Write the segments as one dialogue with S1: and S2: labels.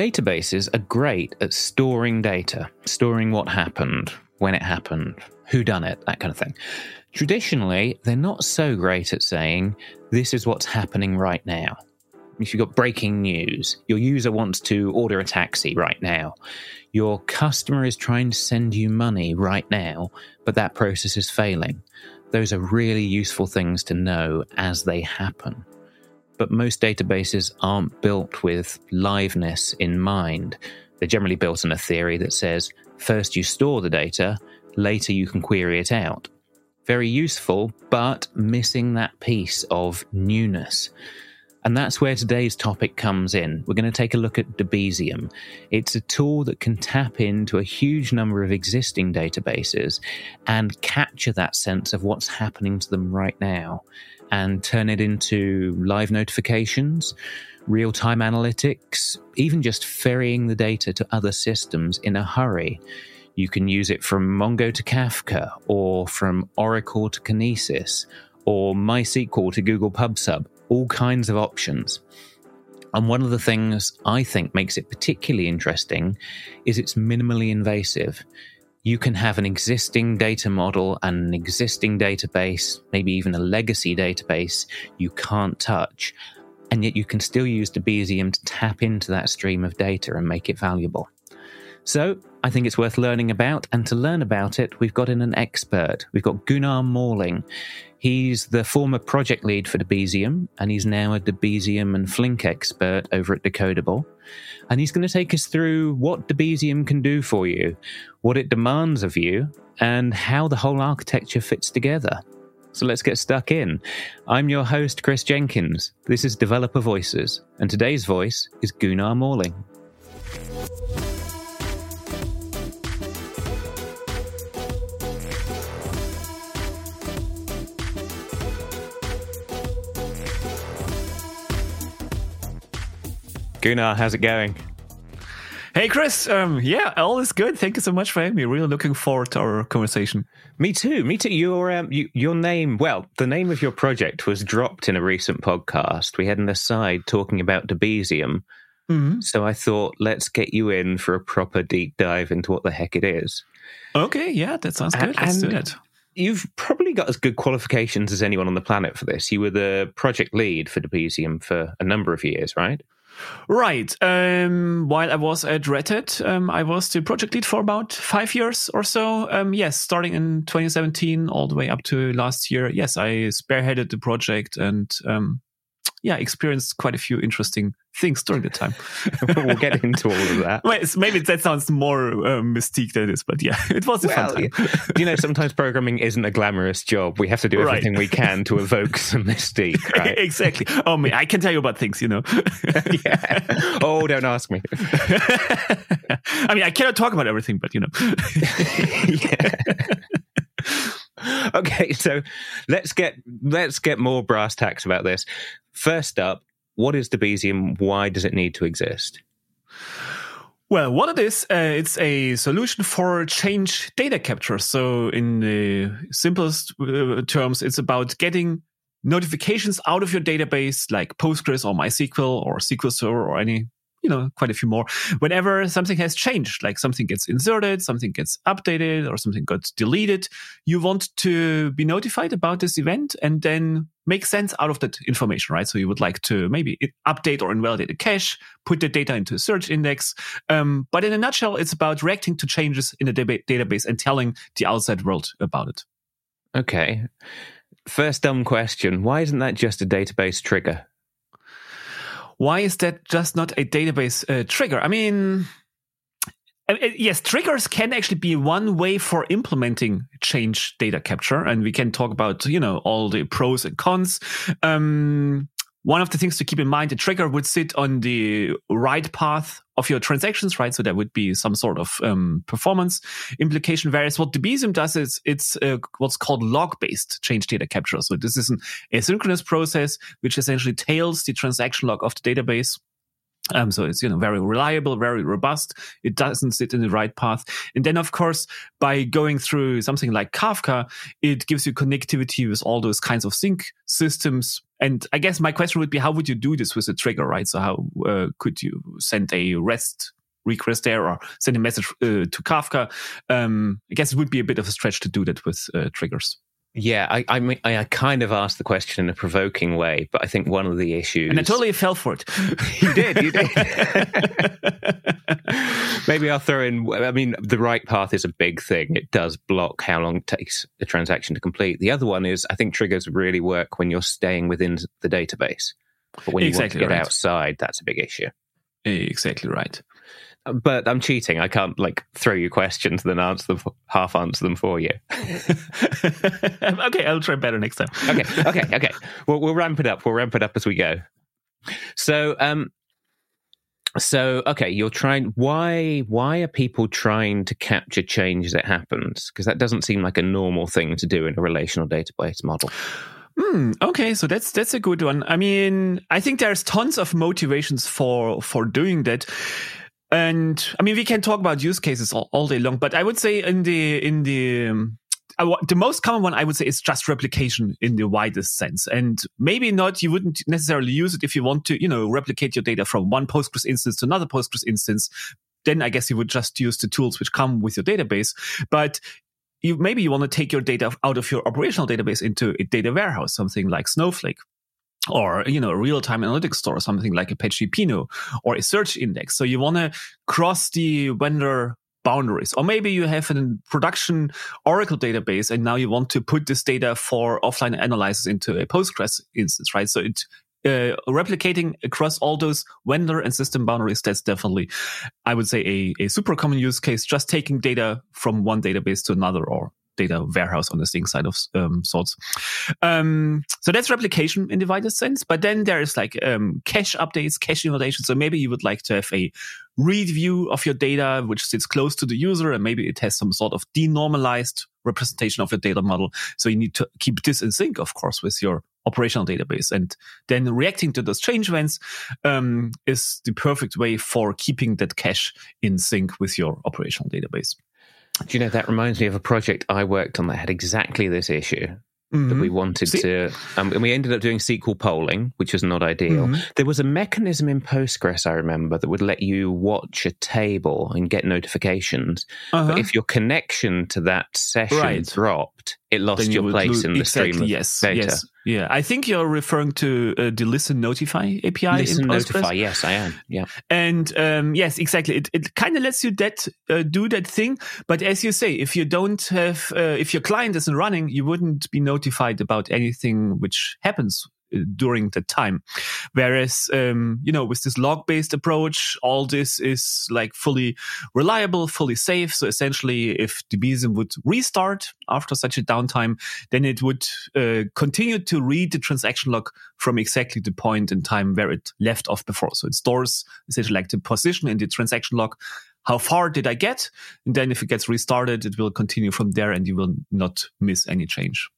S1: Databases are great at storing data, storing what happened, when it happened, who done it, that kind of thing. Traditionally, they're not so great at saying, this is what's happening right now. If you've got breaking news, your user wants to order a taxi right now, your customer is trying to send you money right now, but that process is failing. Those are really useful things to know as they happen. But most databases aren't built with liveness in mind. They're generally built on a theory that says first you store the data, later you can query it out. Very useful, but missing that piece of newness. And that's where today's topic comes in. We're going to take a look at Debezium. It's a tool that can tap into a huge number of existing databases and capture that sense of what's happening to them right now and turn it into live notifications, real time analytics, even just ferrying the data to other systems in a hurry. You can use it from Mongo to Kafka, or from Oracle to Kinesis, or MySQL to Google PubSub all kinds of options. And one of the things I think makes it particularly interesting is it's minimally invasive. You can have an existing data model and an existing database, maybe even a legacy database you can't touch, and yet you can still use Debezium to tap into that stream of data and make it valuable. So I think it's worth learning about, and to learn about it, we've got in an expert. We've got Gunnar Morling. He's the former project lead for Debezium, and he's now a Debezium and Flink expert over at Decodable. And he's going to take us through what Debezium can do for you, what it demands of you, and how the whole architecture fits together. So let's get stuck in. I'm your host, Kris Jenkins. This is Developer Voices, and today's voice is Gunnar Morling. Gunnar, how's it going?
S2: Hey, Kris. Um, yeah, all is good. Thank you so much for having me. Really looking forward to our conversation.
S1: Me too. Me too. Your um, you, your name. Well, the name of your project was dropped in a recent podcast. We had an aside talking about Debezium. Mm-hmm. So I thought, let's get you in for a proper deep dive into what the heck it is.
S2: Okay. Yeah, that sounds good. Let's do it.
S1: You've probably got as good qualifications as anyone on the planet for this. You were the project lead for Debezium for a number of years, right?
S2: Right. Um, while I was at Red Hat, um, I was the project lead for about five years or so. Um, yes, starting in 2017 all the way up to last year. Yes, I spearheaded the project and um, yeah, experienced quite a few interesting things during the time.
S1: we'll get into all of that.
S2: Wait, maybe that sounds more uh, mystique than this, but yeah, it was a well, fun time.
S1: you know, sometimes programming isn't a glamorous job. We have to do everything right. we can to evoke some mystique, right?
S2: exactly. Oh, man, I can tell you about things, you know.
S1: yeah. Oh, don't ask me.
S2: I mean, I cannot talk about everything, but you know. yeah.
S1: okay, so let's get let's get more brass tacks about this. First up, what is Debezium? Why does it need to exist?
S2: Well, what it is, uh, it's a solution for change data capture. So, in the simplest uh, terms, it's about getting notifications out of your database like Postgres or MySQL or SQL Server or any you know, quite a few more. Whenever something has changed, like something gets inserted, something gets updated, or something got deleted, you want to be notified about this event and then make sense out of that information, right? So you would like to maybe update or invalidate a cache, put the data into a search index. Um, but in a nutshell, it's about reacting to changes in the database and telling the outside world about it.
S1: Okay. First dumb question. Why isn't that just a database trigger?
S2: Why is that just not a database uh, trigger? I mean, yes, triggers can actually be one way for implementing change data capture, and we can talk about you know all the pros and cons. Um, one of the things to keep in mind, the trigger would sit on the write path of your transactions, right? So there would be some sort of um, performance implication. Whereas what Debezium does is it's uh, what's called log-based change data capture. So this is an asynchronous process which essentially tails the transaction log of the database um, so it's you know very reliable, very robust. It doesn't sit in the write path. And then of course, by going through something like Kafka, it gives you connectivity with all those kinds of sink systems And I guess my question would be, how would you do this with a trigger, right? So how uh, could you send a REST request there or send a message uh, to Kafka? Um, I guess it would be a bit of a stretch to do that with uh, triggers.
S1: Yeah, I, I, mean, I kind of asked the question in a provoking way, but I think one of the issues,
S2: and I totally fell for it.
S1: you did, you did. Maybe I'll throw in. I mean, the write path is a big thing. It does block how long it takes a transaction to complete. The other one is, I think triggers really work when you're staying within the database, but when you exactly want to get right. outside, that's a big issue.
S2: Exactly right
S1: but I'm cheating. I can't like throw you questions and then answer them, half answer them for you.
S2: okay, I'll try better next time.
S1: okay, okay, okay. We'll, we'll ramp it up. We'll ramp it up as we go. So, um, so okay, you're trying. Why? Why are people trying to capture change that happens? Because that doesn't seem like a normal thing to do in a relational database model.
S2: Hmm, okay, so that's that's a good one. I mean, I think there's tons of motivations for for doing that. And I mean, we can talk about use cases all, all day long, but I would say in the in the um, the most common one I would say is just replication in the widest sense. And maybe not, you wouldn't necessarily use it if you want to, you know, replicate your data from one Postgres instance to another Postgres instance. Then I guess you would just use the tools which come with your database. But you, maybe you want to take your data out of your operational database into a data warehouse, something like Snowflake or you know a real-time analytics store or something like apache pinot or a search index. So you want to cross the vendor boundaries. Or maybe you have a production oracle database and now you want to put this data for offline analysis into a postgres instance right? So it uh, replicating across all those vendor and system boundaries that's definitely i would say a, a super common use case just taking data from one database to another or data warehouse on the Sink side of um, sorts. Um, so that's replication in the widest sense. But then there's like um, cache updates, cache invalidation. So maybe you would like to have a read view of your data, which sits close to the user, and maybe it has some sort of denormalized representation of your data model. So you need to keep this in sync, of course, with your operational database. And then reacting to those change events um, is the perfect way for keeping that cache in sync with your operational database.
S1: Do you know that reminds me of a project I worked on that had exactly this issue. Mm-hmm. That we mm-hmm. wanted See? to, um, and we ended up doing SQL polling, which was not ideal. Mm-hmm. There was a mechanism in Postgres, I remember, that would let you watch a table and get notifications. Uh-huh. But if your connection to that session right. dropped, it lost your place lose, in the exactly, stream of
S2: yes,
S1: data.
S2: Yes. Yeah, I think you're referring to uh, the listen notify API.
S1: Listen notify, yes, I am. Yeah,
S2: and um, yes, exactly. It it kind of lets you that uh, do that thing, but as you say, if you don't have, uh, if your client isn't running, you wouldn't be notified about anything which happens during the time. Whereas, um, you know, with this log based approach, all this is like fully reliable, fully safe. So essentially, if the Debezium would restart after such a downtime, then it would uh, continue to read the transaction log from exactly the point in time where it left off before. So it stores essentially like the position in the transaction log how far did I get? And then if it gets restarted, it will continue from there and you will not miss any change.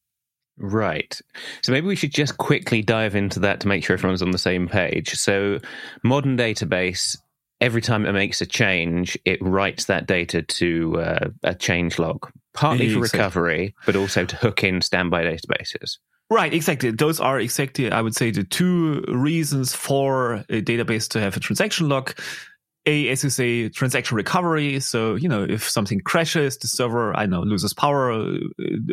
S1: Right. So maybe we should just quickly dive into that to make sure everyone's on the same page. So, modern database, every time it makes a change, it writes that data to uh, a change log, partly for recovery, but also to hook in standby databases.
S2: Right, exactly. Those are exactly, I would say, the two reasons for a database to have a transaction log a, as you say, transaction recovery. So, you know, if something crashes, the server, I know, loses power uh,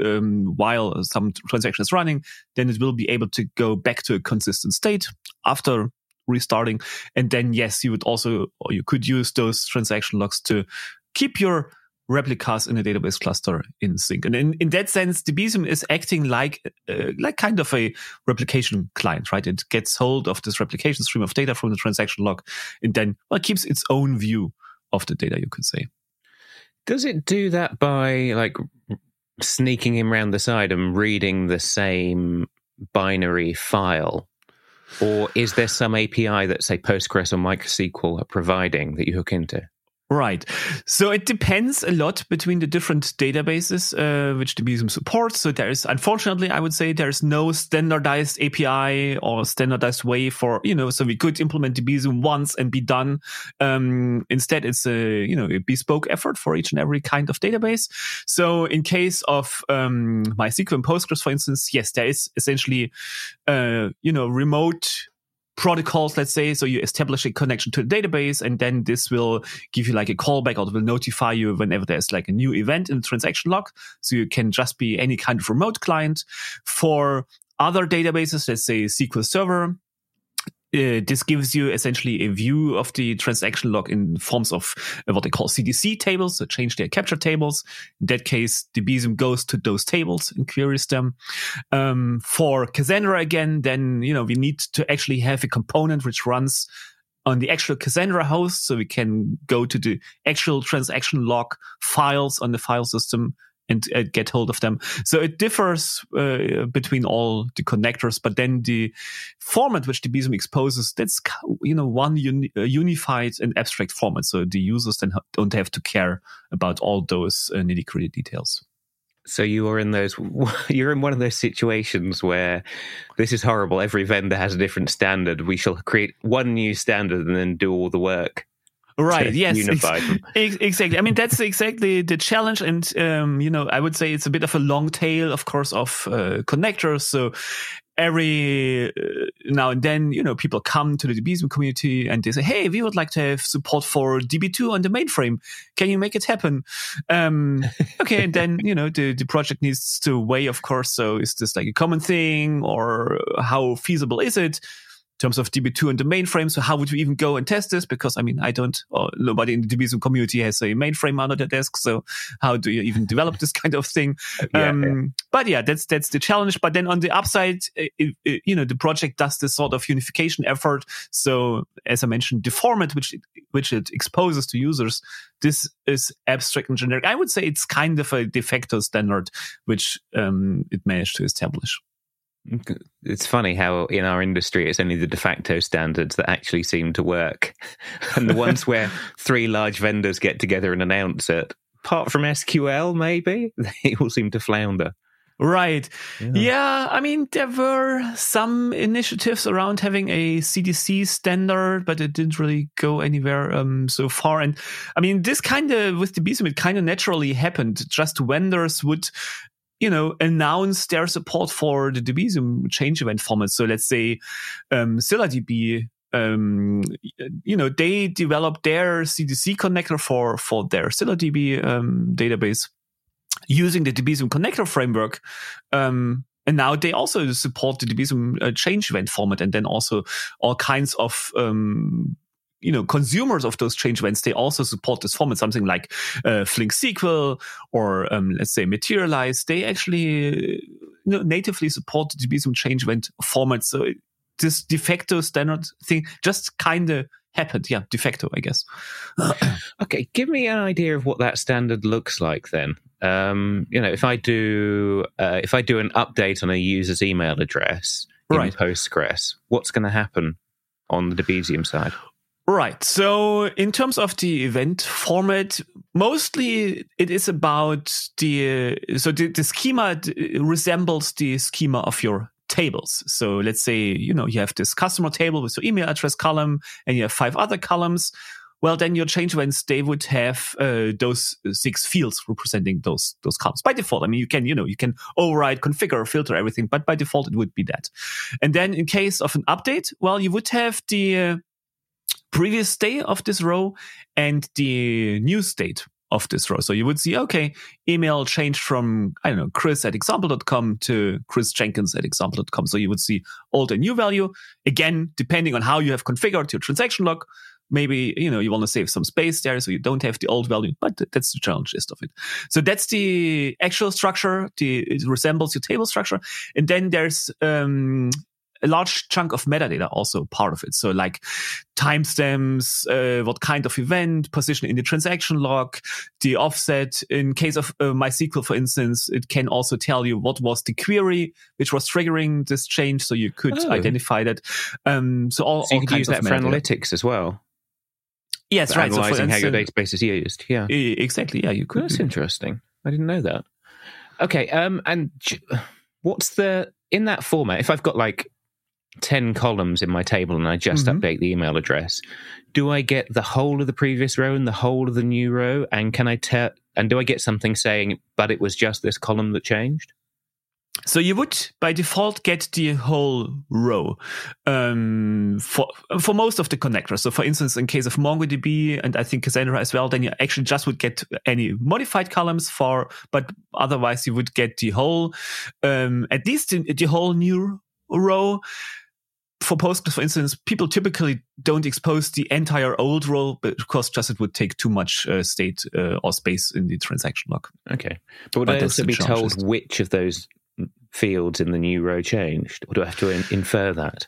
S2: um, while some transaction is running, then it will be able to go back to a consistent state after restarting. And then, yes, you would also, or you could use those transaction logs to keep your replicas in a database cluster in sync. And in, in that sense, Debezium is acting like uh, like kind of a replication client, right? It gets hold of this replication stream of data from the transaction log and then well, keeps its own view of the data, you could say.
S1: Does it do that by like sneaking in around the side and reading the same binary file? Or is there some API that, say, Postgres or MySQL are providing that you hook into?
S2: Right. So it depends a lot between the different databases uh, which Debezium supports. So there is, unfortunately, I would say there's no standardized API or standardized way for, you know, so we could implement Debezium once and be done. Um, instead, it's a, you know, a bespoke effort for each and every kind of database. So in case of um, MySQL and Postgres, for instance, yes, there is essentially, uh, you know, remote protocols, let's say. So you establish a connection to the database, and then this will give you like a callback or will notify you whenever there's like a new event in the transaction log. So you can just be any kind of remote client. For other databases, let's say SQL Server, uh, this gives you essentially a view of the transaction log in forms of uh, what they call CDC tables, so change data capture tables. In that case, the Debezium goes to those tables and queries them. Um, for Cassandra again, then you know we need to actually have a component which runs on the actual Cassandra host, so we can go to the actual transaction log files on the file system and uh, get hold of them. So it differs uh, between all the connectors, but then the format which the Debezium exposes, that's, you know, one uni- uh, unified and abstract format. So the users then don't have to care about all those uh, nitty gritty details.
S1: So you are in those. You're in one of those situations where this is horrible. Every vendor has a different standard. We shall create one new standard and then do all the work
S2: right yes ex- exactly i mean that's exactly the challenge and um, you know i would say it's a bit of a long tail of course of uh, connectors so every uh, now and then, you know, people come to the Debezium community and they say, "Hey, we would like to have support for DB2 on the mainframe. Can you make it happen?" Um, okay, and then you know the the project needs to weigh, of course. So is this like a common thing, or how feasible is it? Terms of DB2 and the mainframe. So how would we even go and test this? Because I mean, I don't, or nobody in the Debezium community has a mainframe under their desk. So how do you even develop this kind of thing? yeah, um, yeah. But yeah, that's, that's the challenge. But then on the upside, it, it, you know, the project does this sort of unification effort. So as I mentioned, the format which, it, which it exposes to users, this is abstract and generic. I would say it's kind of a de facto standard, which um, it managed to establish.
S1: It's funny how in our industry it's only the de facto standards that actually seem to work. and the ones where three large vendors get together and announce it, apart from SQL, maybe, they all seem to flounder.
S2: Right. Yeah. yeah. I mean, there were some initiatives around having a CDC standard, but it didn't really go anywhere um, so far. And I mean, this kind of, with Debezium, it kind of naturally happened. Just vendors would you know, announce their support for the Debezium change event format. So let's say um, ScyllaDB, um, you know, they developed their CDC connector for for their ScyllaDB um, database using the Debezium connector framework. Um, and now they also support the Debezium uh, change event format, and then also all kinds of um, you know consumers of those change events they also support this format something like uh, flink sql or um, let's say materialize. They actually you know, natively support the Debezium change event format. So this de facto standard thing just kind of happened. Yeah de facto i guess.
S1: Okay give me an idea of what that standard looks like then. Um, you know if i do uh, if i do an update on a user's email address in postgres what's going to happen on the Debezium side
S2: Right. So, in terms of the event format, mostly it is about the so the, the schema resembles the schema of your tables. So, let's say you know you have this customer table with your email address column, and you have five other columns. Well, then your change events they would have uh, those six fields representing those those columns by default. I mean, you can you know you can override, configure, filter everything, but by default it would be that. And then in case of an update, well, you would have the uh, previous day of this row and the new state of this row. So you would see, okay, email changed from, I don't know, chris at example.com to chris jenkins at example.com. So you would see old and new value. Again, depending on how you have configured your transaction log, maybe, you know, you want to save some space there so you don't have the old value, but that's the general gist of it. So that's the actual structure. The, it resembles your table structure. And then there's, um, a large chunk of metadata also part of it. So like timestamps, uh, what kind of event, position in the transaction log, the offset. In case of uh, MySQL, for instance, it can also tell you what was the query which was triggering this change, so you could oh. identify that. Um, so all,
S1: so you
S2: all
S1: could use that for analytics as well.
S2: Yes, right. So for
S1: Analyzing how your database is used. Yeah.
S2: Exactly. Yeah, you could.
S1: That's interesting. I didn't know that. Okay, um, and what's the in that format? If I've got like ten columns in my table and I just
S2: Mhm.
S1: update the email address, do I get the whole of the previous row and the whole of the new row? And can I tell? And do I get something saying, "But it was just this column that changed"?
S2: So you would by default get the whole row um, for for most of the connectors. So for instance, in case of MongoDB and I think Cassandra as well, then you actually just would get any modified columns for, but otherwise you would get the whole, um, at least the, the whole new row. For Postgres, for instance, people typically don't expose the entire old row because just it would take too much uh, state uh, or space in the transaction log.
S1: Okay, but would
S2: But
S1: I also be told which of those fields in the new row changed, or do I have to in- infer that?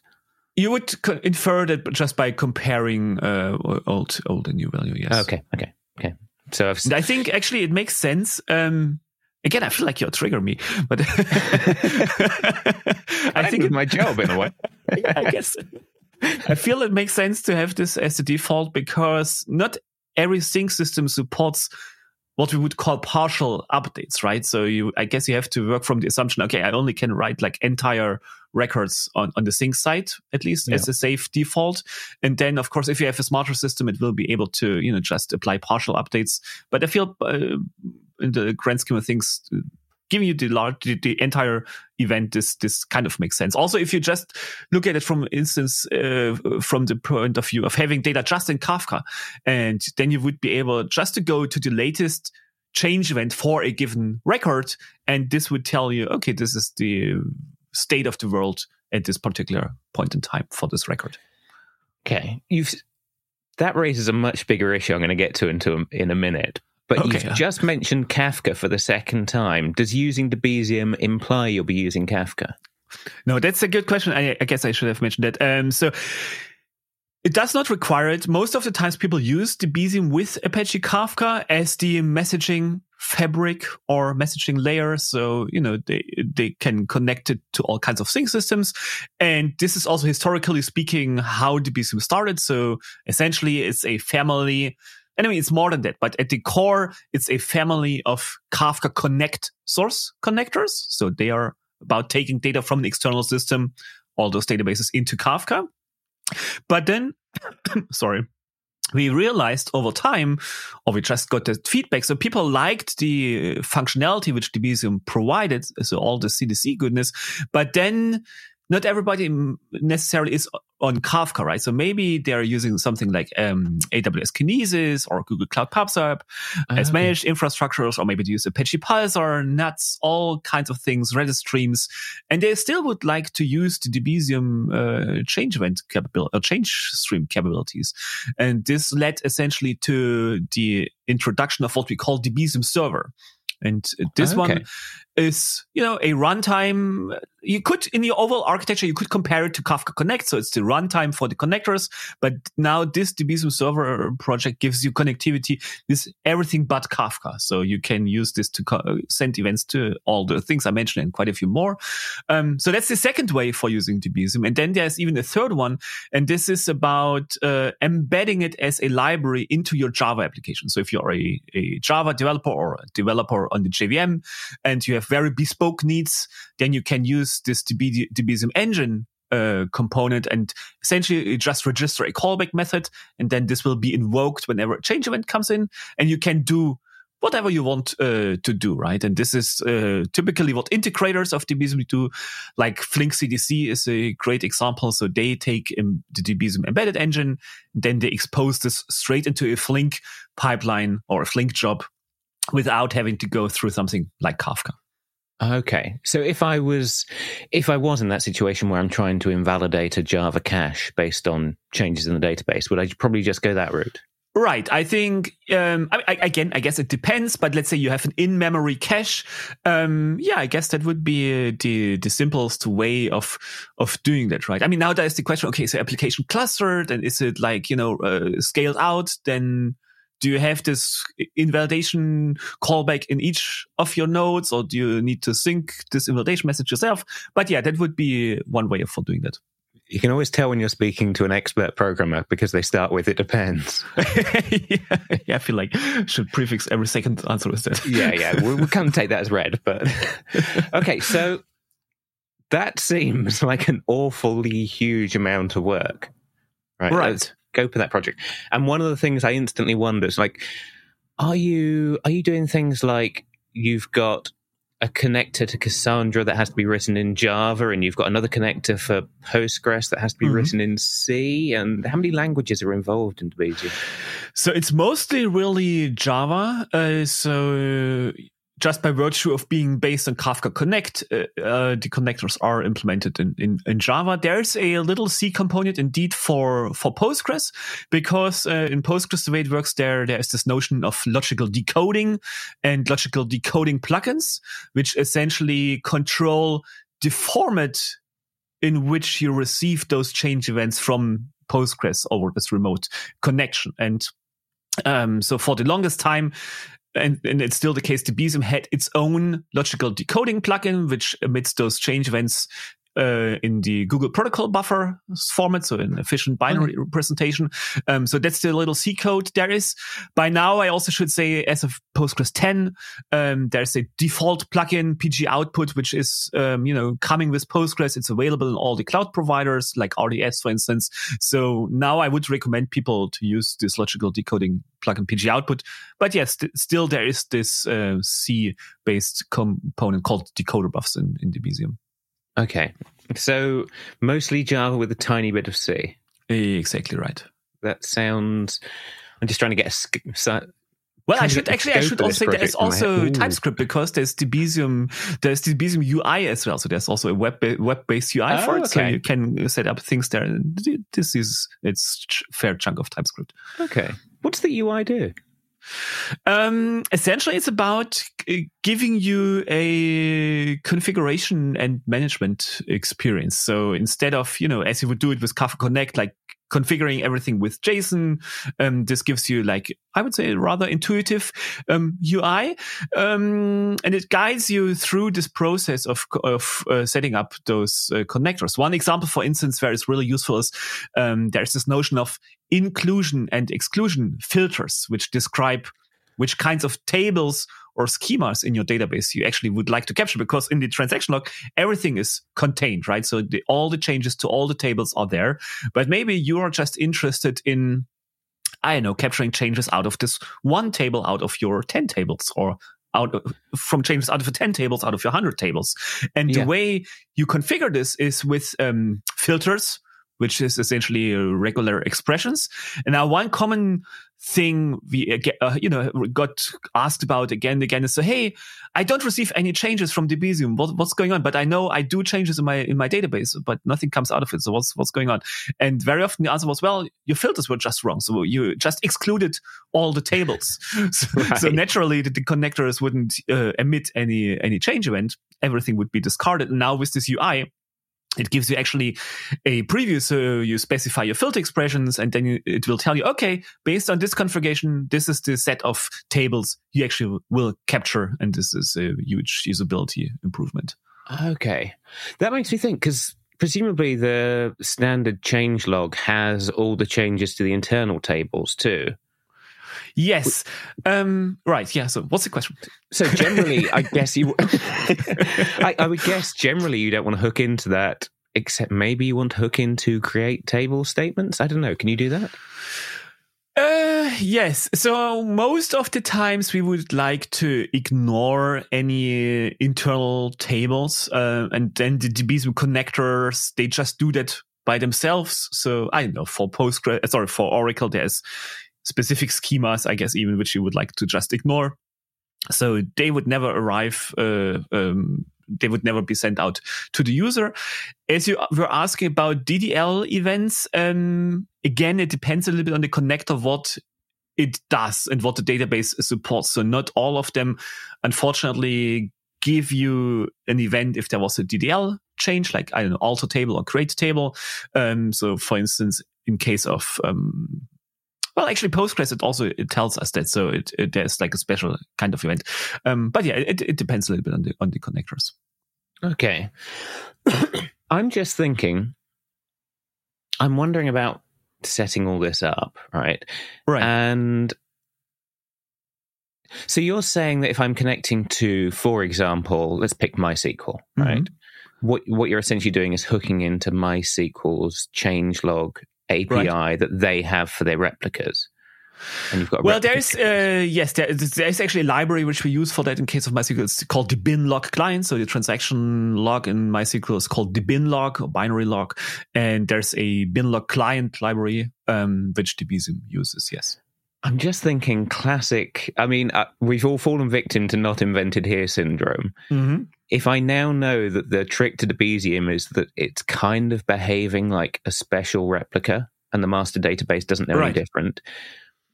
S2: You would infer that just by comparing uh, old old and new value. Yes.
S1: Okay, okay, okay. So I've
S2: I think actually it makes sense. Um, again, I feel like you're triggering me, but I think it,
S1: my job in a way.
S2: yeah, I guess I feel it makes sense to have this as the default because not every sink system supports what we would call partial updates, right? So you, I guess you have to work from the assumption, okay, I only can write like entire records on, on the sink side, at least as a safe default. And then, of course, if you have a smarter system, it will be able to, you know, just apply partial updates. But I feel uh, in the grand scheme of things, giving you the large, the, the entire event, this this kind of makes sense. Also, if you just look at it from instance uh, from the point of view of having data just in Kafka, and then you would be able just to go to the latest change event for a given record, and this would tell you, okay, this is the state of the world at this particular point in time for this record.
S1: Okay, you've that raises a much bigger issue. I'm going to get to into in a minute. But
S2: Okay.
S1: you've just mentioned Kafka for the second time. Does using Debezium imply you'll be using Kafka?
S2: No, that's a good question. I, I guess I should have mentioned that. Um, so it does not require it. Most of the times people use Debezium with Apache Kafka as the messaging fabric or messaging layer. So, you know, they, they can connect it to all kinds of sink systems. And this is also historically speaking how Debezium started. So essentially it's a family. Anyway, it's more than that, but at the core, it's a family of Kafka Connect source connectors. So they are about taking data from the external system, all those databases into Kafka. But then, sorry, we realized over time, or we just got the feedback. So people liked the uh, functionality which Debezium provided, so all the CDC goodness. But then not everybody necessarily is on Kafka, right? So maybe they're using something like um, AWS Kinesis or Google Cloud PubSub as
S1: Okay.
S2: managed infrastructures, or maybe they use Apache Pulsar, NATS, all kinds of things, Redis streams, and they still would like to use the Debezium uh, change event capability, or change stream capabilities. And this led essentially to the introduction of what we call Debezium Server. And this
S1: Okay.
S2: one is, you know, a runtime. You could, in the overall architecture, you could compare it to Kafka Connect. So it's the runtime for the connectors. But now this Debezium server project gives you connectivity with everything but Kafka. So you can use this to co- send events to all the things I mentioned and quite a few more. Um, so that's the second way for using Debezium. And then there's even a third one. And this is about uh, embedding it as a library into your Java application. So if you're a, a Java developer or a developer on the JVM and you have very bespoke needs, then you can use this DB, Debezium engine uh, component and essentially just register a callback method and then this will be invoked whenever a change event comes in and you can do whatever you want uh, to do, right? And this is uh, typically what integrators of Debezium do. Like Flink CDC is a great example. So they take um, the Debezium embedded engine, then they expose this straight into a Flink pipeline or a Flink job without having to go through something like Kafka.
S1: Okay. So if I was if I was in that situation where I'm trying to invalidate a Java cache based on changes in the database, would I probably just go that route?
S2: Right. I think, um, I, again, I guess it depends, but let's say you have an in-memory cache. Um, yeah, I guess that would be uh, the, the simplest way of, of doing that, right? I mean, now there's the question, okay, so application clustered and is it like, you know, uh, scaled out? Then do you have this invalidation callback in each of your nodes or do you need to sync this invalidation message yourself? But yeah, that would be one way of for doing that.
S1: You can always tell when you're speaking to an expert programmer because they start with "it depends."
S2: yeah, yeah, I feel like should prefix every second answer with that.
S1: yeah, yeah, we, we can't take that as read, but okay. So that seems like an awfully huge amount of work, right?
S2: Right.
S1: Go for that project. And one of the things I instantly wonder is like, are you are you doing things like you've got a connector to Cassandra that has to be written in Java, and you've got another connector for Postgres that has to be
S2: Mhm.
S1: written in C. And how many languages are involved in Debezium?
S2: So it's mostly really Java. Uh, so just by virtue of being based on Kafka Connect, uh, uh, the connectors are implemented in, in, in Java. There's a little C component indeed for, for Postgres because uh, in Postgres, the way it works there, there is this notion of logical decoding and logical decoding plugins, which essentially control the format in which you receive those change events from Postgres over this remote connection. And um, so for the longest time, and, and it's still the case, the Debezium had its own logical decoding plugin, which emits those change events uh, in the Google Protocol buffer format, so an efficient binary representation. Um, so that's the little C code there is. By now, I also should say, as of Postgres 10, um, there's a default plugin, pgoutput, which is um, you know coming with Postgres. It's available in all the cloud providers, like RDS, for instance. So now I would recommend people to use this logical decoding plugin, pgoutput. But yes, st- still there is this uh, C-based component called decoderbufs in, in Debezium.
S1: Okay, so mostly Java with a tiny bit of C.
S2: Exactly right.
S1: That sounds. I'm just trying to get a. So,
S2: Well, I should actually, I should also say there's
S1: project in my head.
S2: also TypeScript because there's Debezium, there's Debezium UI as well. So there's also a web web based UI
S1: Oh,
S2: for it, so
S1: oh,
S2: you can set up things there. This is its fair chunk of TypeScript.
S1: okay, what's the UI do?
S2: Um, essentially, it's about giving you a configuration and management experience. So instead of, you know, as you would do it with Kafka Connect, like configuring everything with JSON, um, this gives you like, I would say rather intuitive, um, UI. Um, and it guides you through this process of, of, uh, setting up those uh, connectors. One example, for instance, where it's really useful is, um, there's this notion of inclusion and exclusion filters, which describe which kinds of tables or schemas in your database you actually would like to capture because in the transaction log everything is contained right? So the, all the changes to all the tables are there. But maybe you are just interested in i don't know capturing changes out of this one table out of your 10 tables or out of, from changes out of the 10 tables out of your 100 tables. And
S1: Yeah.
S2: the way you configure this is with um, filters which is essentially uh, regular expressions. And now one common thing we uh, uh, you know got asked about again and again is so hey I don't receive any changes from Debezium. What, what's going on? But I know I do changes in my in my database but nothing comes out of it. So what's what's going on? And very often the answer was well your filters were just wrong. So you just excluded all the tables. So, so naturally the, the connectors wouldn't uh, emit any any change event. Everything would be discarded. And now with this UI it gives you actually a preview. So you specify your filter expressions and then you, it will tell you, okay, based on this configuration, this is the set of tables you actually will capture. And this is a huge usability improvement.
S1: Okay, that makes me think because presumably the standard change log has all the changes to the internal tables too.
S2: Yes. Um, right. Yeah. So what's the question?
S1: So generally, I guess you. I, I would guess generally you don't want to hook into that, except maybe you want to hook into create table statements. I don't know. Can you do that?
S2: Uh, yes. So most of the times we would like to ignore any internal tables, uh, and then the Debezium connectors, they just do that by themselves. So I don't know, for Postgres, uh, sorry, for Oracle, there's specific schemas, I guess, even which you would like to just ignore. So they would never arrive, uh, um, they would never be sent out to the user. As you were asking about DDL events, um, again, it depends a little bit on the connector, what it does and what the database supports. So not all of them, unfortunately, give you an event if there was a DDL change, like I don't know, alter table or create table. Um, so for instance, in case of um, well, actually, Postgres it also it tells us that, so it, it there's like a special kind of event. Um, but yeah, it, it depends a little bit on the on the connectors.
S1: Okay. I'm just thinking I'm wondering about setting all this up, right?
S2: Right.
S1: And so you're saying that if I'm connecting to, for example, let's pick MySQL,
S2: Mhm.
S1: right? What what you're essentially doing is hooking into MySQL's changelog API that they have for their replicas, and you've got
S2: Well, there's uh, yes, there, there's actually a library which we use for that in case of MySQL. It's called the bin log client. So the transaction log in MySQL is called the bin log or binary log, and there's a bin log client library um, which Debezium uses. Yes.
S1: I'm just thinking classic. I mean, uh, we've all fallen victim to not invented here syndrome.
S2: Mm-hmm.
S1: If I now know that the trick to Debezium is that it's kind of behaving like a special replica and the master database doesn't know
S2: Right.
S1: any different,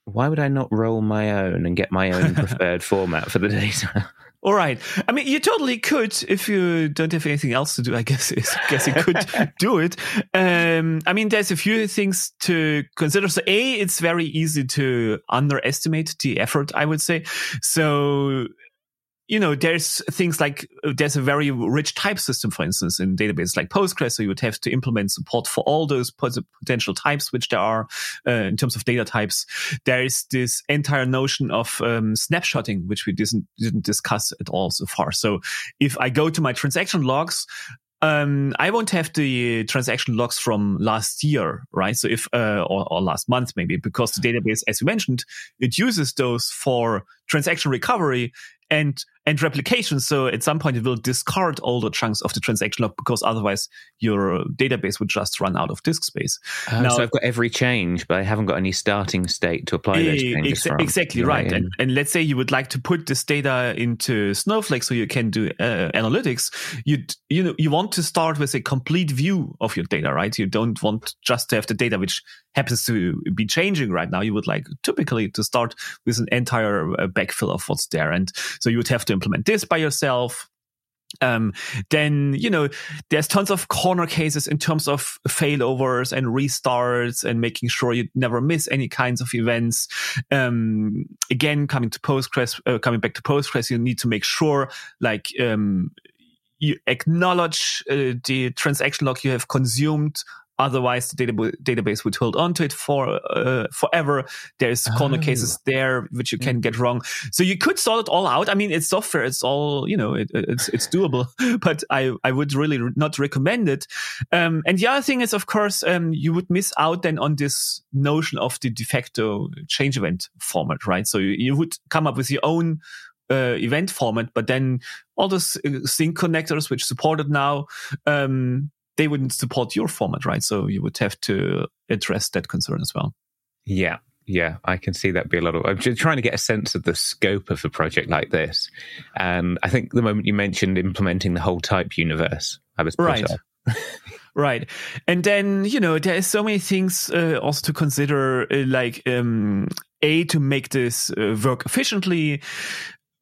S1: why would I not roll my own and get my own preferred format for the data?
S2: All right. I mean, you totally could if you don't have anything else to do. I guess I guess you could do it. Um, I mean, there's a few things to consider. So, a, it's very easy to underestimate the effort. I would say. So, you know, there's things like uh, there's a very rich type system, for instance, in databases like Postgres. So you would have to implement support for all those potential types, which there are uh, in terms of data types. There is this entire notion of um, snapshotting, which we didn't didn't discuss at all so far. So if I go to my transaction logs, um, I won't have the transaction logs from last year, right? So if, uh, or, or last month maybe, because the database, as you mentioned, it uses those for transaction recovery and, and replication. So at some point it will discard all the chunks of the transaction log because otherwise your database would just run out of disk space.
S1: Oh,
S2: Now-
S1: so I've got every change, but I haven't got any starting state to apply those changes
S2: exa-
S1: from.
S2: exactly right. And, and let's say you would like to put this data into Snowflake so you can do uh, analytics. You you know you want to start with a complete view of your data, right? You don't want just to have the data which happens to be changing right now. You would like typically to start with an entire uh, backfill of what's there, and so you would have to implement this by yourself um, then you know there's tons of corner cases in terms of failovers and restarts and making sure you never miss any kinds of events. Um, again, coming to Postgres, uh, coming back to Postgres, you need to make sure like um, you acknowledge uh, the transaction log you have consumed. Otherwise, the datab- database would hold on to it for uh, forever. There's corner
S1: Oh.
S2: cases there which you can get wrong. So you could sort it all out. I mean, it's software. It's all you know. It, it's it's doable, but I I would really re- not recommend it. Um, and the other thing is, of course, um, you would miss out then on this notion of the de facto change event format, right? So you, you would come up with your own uh, event format, but then all those uh, sink connectors which support it now, um, they wouldn't support your format, right? So you would have to address that concern as well.
S1: Yeah, yeah, I can see that be a lot of. I'm just trying to get a sense of the scope of a project like this, and I think the moment you mentioned implementing the whole type universe, I was
S2: Right. Right. And then, you know, there is so many things uh, also to consider, uh, like, um, A, to make this uh, work efficiently,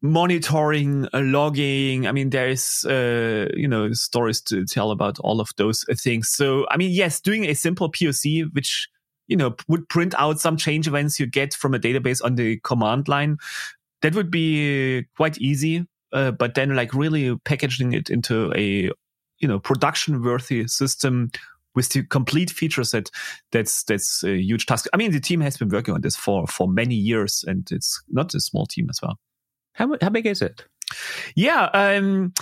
S2: monitoring, uh, logging. I mean, there is, uh, you know, stories to tell about all of those uh, things. So, I mean, yes, doing a simple POC, which, you know, would print out some change events you get from a database on the command line, that would be quite easy. Uh, but then, like, really packaging it into a you know production worthy system with the complete feature set that's that's a huge task i mean the team has been working on this for for many years and it's not a small team as well
S1: How how big is it?
S2: yeah um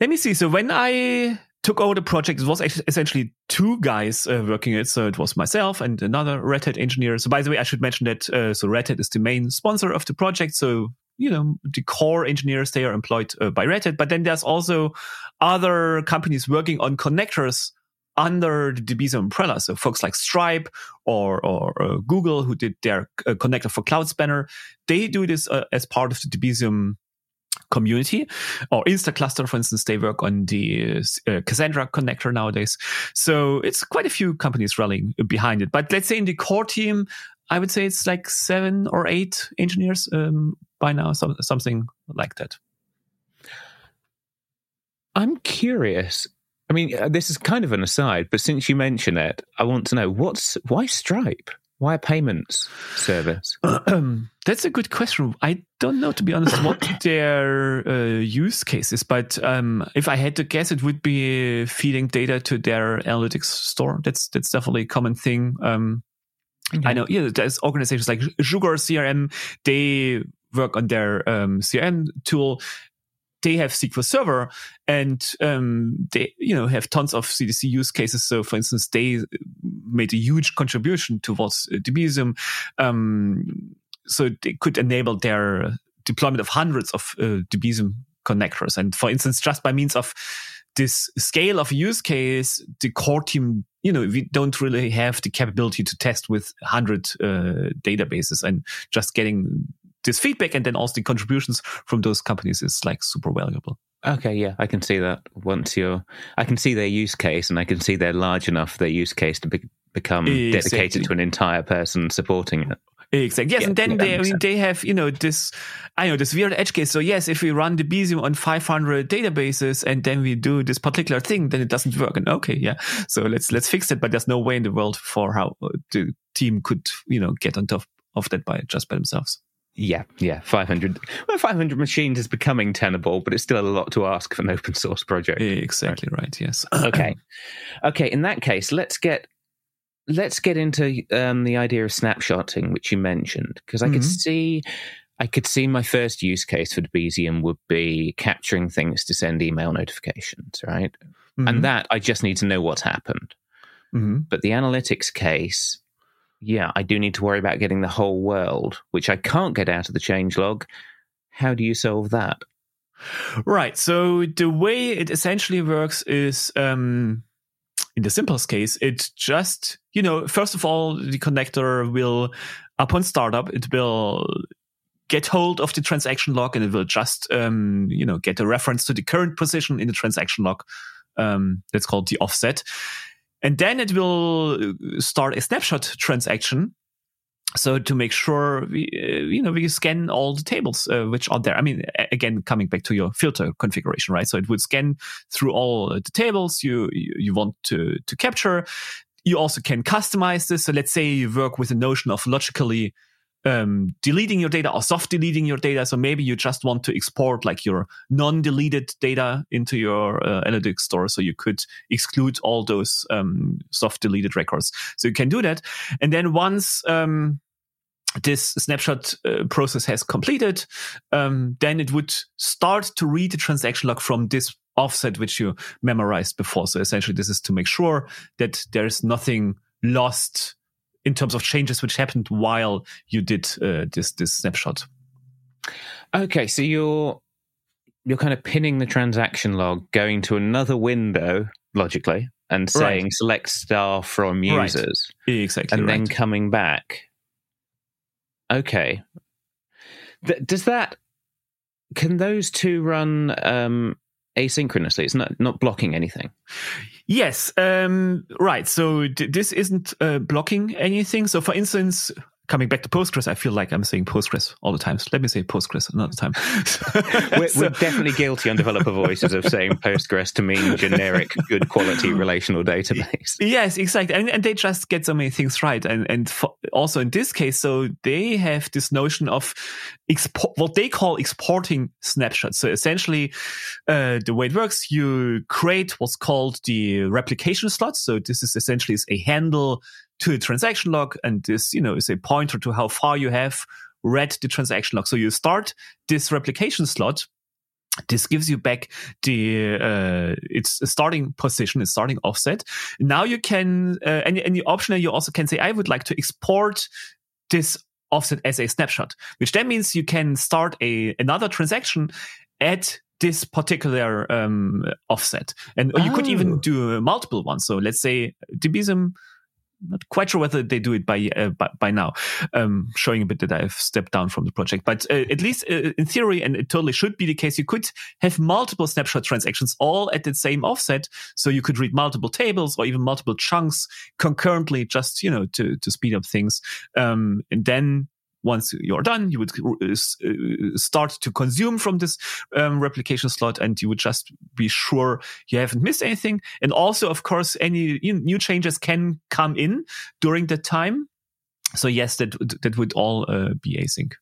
S2: let me see. So when i took over the project it was essentially two guys uh, working it. So it was myself and another red hat engineer. So by the way i should mention that uh, so red hat is the main sponsor of the project. So you know the core engineers they are employed uh, by red hat. But then there's also other companies working on connectors under the Debezium umbrella. So folks like Stripe or or uh, Google, who did their uh, connector for Cloud Spanner, they do this uh, as part of the Debezium community. Or Instaclustr, for instance, they work on the uh, Cassandra connector nowadays. So it's quite a few companies rallying behind it. But let's say in the core team, I would say it's like seven or eight engineers um, by now, so, something like that.
S1: I'm curious. I mean, uh, this is kind of an aside, but since you mention it, I want to know what's why Stripe? Why a payments service?
S2: That's a good question. I don't know, to be honest, what their uh, use case is. But um, if I had to guess, it would be feeding data to their analytics store. That's that's definitely a common thing. Um, okay. I know, yeah, there's organizations like SugarCRM. They work on their um, CRM tool they have SQL Server and um, they, you know, have tons of CDC use cases. So, for instance, they made a huge contribution towards uh. Um, so they could enable their deployment of hundreds of uh, connectors. And for instance, just by means of this scale of use case, the core team, you know, we don't really have the capability to test with 100 uh, databases and just getting this feedback and then also the contributions from those companies is like super valuable.
S1: Okay, yeah, I can see that. Once you're, I can see their use case, and I can see they're large enough their use case to be, become exactly. dedicated to an entire person supporting it.
S2: Exactly. Yes, yeah, and then yeah, they, I mean, sense. they have you know this, I know this weird edge case. So yes, if we run Debezium on 500 databases and then we do this particular thing, then it doesn't work. And okay, yeah, so let's let's fix it. But there's no way in the world for how uh, the team could you know get on top of that by just by themselves.
S1: Yeah, yeah, 500. Well, 500 machines is becoming tenable, but it's still a lot to ask for an open source project.
S2: Exactly right. Yes.
S1: okay. Okay. In that case, let's get let's get into um, the idea of snapshotting, which you mentioned, because I mm-hmm. could see I could see my first use case for Debezium would be capturing things to send email notifications, right? Mm-hmm. And that I just need to know what's happened. Mm-hmm. But the analytics case yeah, I do need to worry about getting the whole world, which I can't get out of the change log. How do you solve that?
S2: Right. So the way it essentially works is, um, in the simplest case, it just, you know, first of all, the connector will, upon startup, it will get hold of the transaction log and it will just, um, you know, get a reference to the current position in the transaction log. Um, that's called the offset. And then it will uh, start a snapshot transaction. So to make sure we, uh, you know, we scan all the tables uh, which are there. I mean, again, coming back to your filter configuration, right? So it would scan through all the tables you you want to to capture. You also can customize this. So let's say you work with the notion of logically um, deleting your data or soft deleting your data. So maybe you just want to export like your non-deleted data into your uh, analytics store. So you could exclude all those um, soft deleted records. So you can do that. And then once um, this snapshot uh, process has completed, um, then it would start to read the transaction log from this offset which you memorized before. So essentially, this is to make sure that there's nothing lost in terms of changes which happened while you did uh, this this snapshot.
S1: Okay, so you're you're kind of pinning the transaction log, going to another window logically, and saying right. select star from users,
S2: right. exactly,
S1: and
S2: right.
S1: then coming back. Okay, Th- does that can those two run um, asynchronously? It's not not blocking anything.
S2: Yes, um, right. So this isn't uh, blocking anything. So, for instance, coming back to Postgres, I feel like I'm saying Postgres all the time. So let me say Postgres another time.
S1: we're, so, we're, definitely guilty on developer voices of saying Postgres to mean generic, good quality relational database.
S2: Yes, exactly. And, and they just get so many things right. And, and for, also in this case, so they have this notion of export, what they call exporting snapshots. So essentially, uh, the way it works, you create what's called the replication slot. So this is essentially a handle to a transaction log. And this, you know, is a pointer to how far you have read the transaction log. So you start this replication slot. This gives you back the uh, its starting position, its starting offset. Now you can, uh, and, and the optional, you also can say, I would like to export this offset as a snapshot, which then means you can start a another transaction at this particular um, offset, and oh. you could even oh. do multiple ones. So let's say Debezium not quite sure whether they do it by uh, by, by, now, um, showing a bit that I've stepped down from the project. But uh, at least uh, in theory, and it totally should be the case, you could have multiple snapshot transactions all at the same offset, so you could read multiple tables or even multiple chunks concurrently, just you know to to speed up things. Um, and then once you're done, you would uh, uh, start to consume from this um, replication slot and you would just be sure you haven't missed anything. And also, of course, any new changes can come in during that time. So yes, that that would all uh, be async.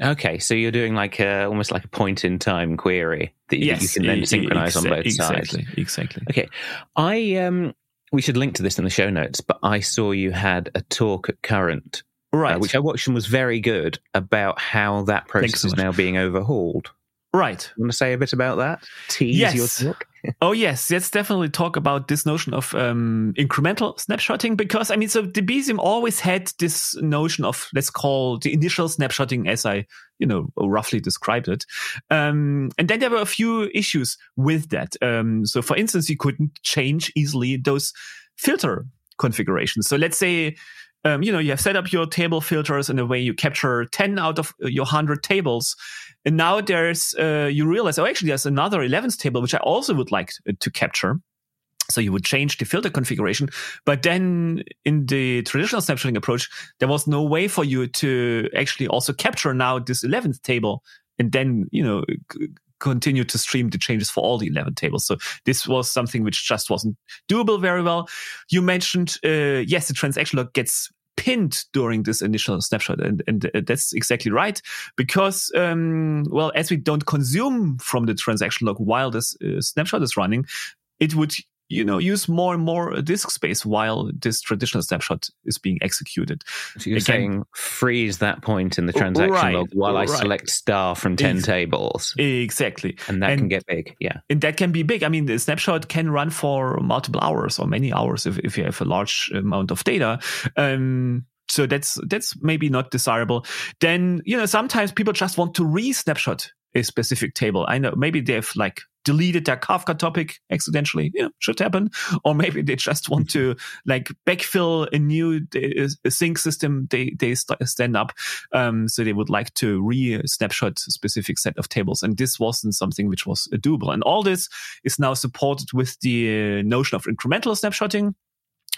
S1: Okay, so you're doing like a, almost like a point in time query that, yes, you can then synchronize exa- on both
S2: exactly,
S1: sides.
S2: Exactly.
S1: Okay, I um, we should link to this in the show notes. But I saw you had a talk at Current,
S2: right, uh,
S1: which I watched and was very good about how that process so is now being overhauled.
S2: Right.
S1: You want to say a bit about that? Tease
S2: yes.
S1: your talk?
S2: oh, yes. Let's definitely talk about this notion of um, incremental snapshotting because, I mean, so Debezium always had this notion of, let's call the initial snapshotting as I, you know, roughly described it. Um, and then there were a few issues with that. Um, so, for instance, you couldn't change easily those filter configurations. So let's say um, you know, you have set up your table filters in a way you capture 10 out of your 100 tables. And now there's, uh, you realize, oh, actually, there's another 11th table, which I also would like to, to capture. So you would change the filter configuration. But then in the traditional snapshotting approach, there was no way for you to actually also capture now this 11th table and then, you know, continue to stream the changes for all the 11 tables. So this was something which just wasn't doable very well. You mentioned, uh, yes, the transaction log gets pinned during this initial snapshot. And, and uh, that's exactly right. Because, um, well, as we don't consume from the transaction log while this uh, snapshot is running, it would you know use more and more disk space while this traditional snapshot is being executed.
S1: So you're Again, saying freeze that point in the transaction right, log while right. I select star from ten tables.
S2: Exactly,
S1: and that and, can get big. Yeah,
S2: and that can be big. I mean, the snapshot can run for multiple hours or many hours if if you have a large amount of data. Um, so that's that's maybe not desirable. Then you know sometimes people just want to re-snapshot a specific table. I know maybe they've like deleted their Kafka topic accidentally. You know, should happen. Or maybe they just want to like backfill a new a sink system they they stand up. Um, so they would like to re snapshot a specific set of tables, and this wasn't something which was doable. And all this is now supported with the notion of incremental snapshotting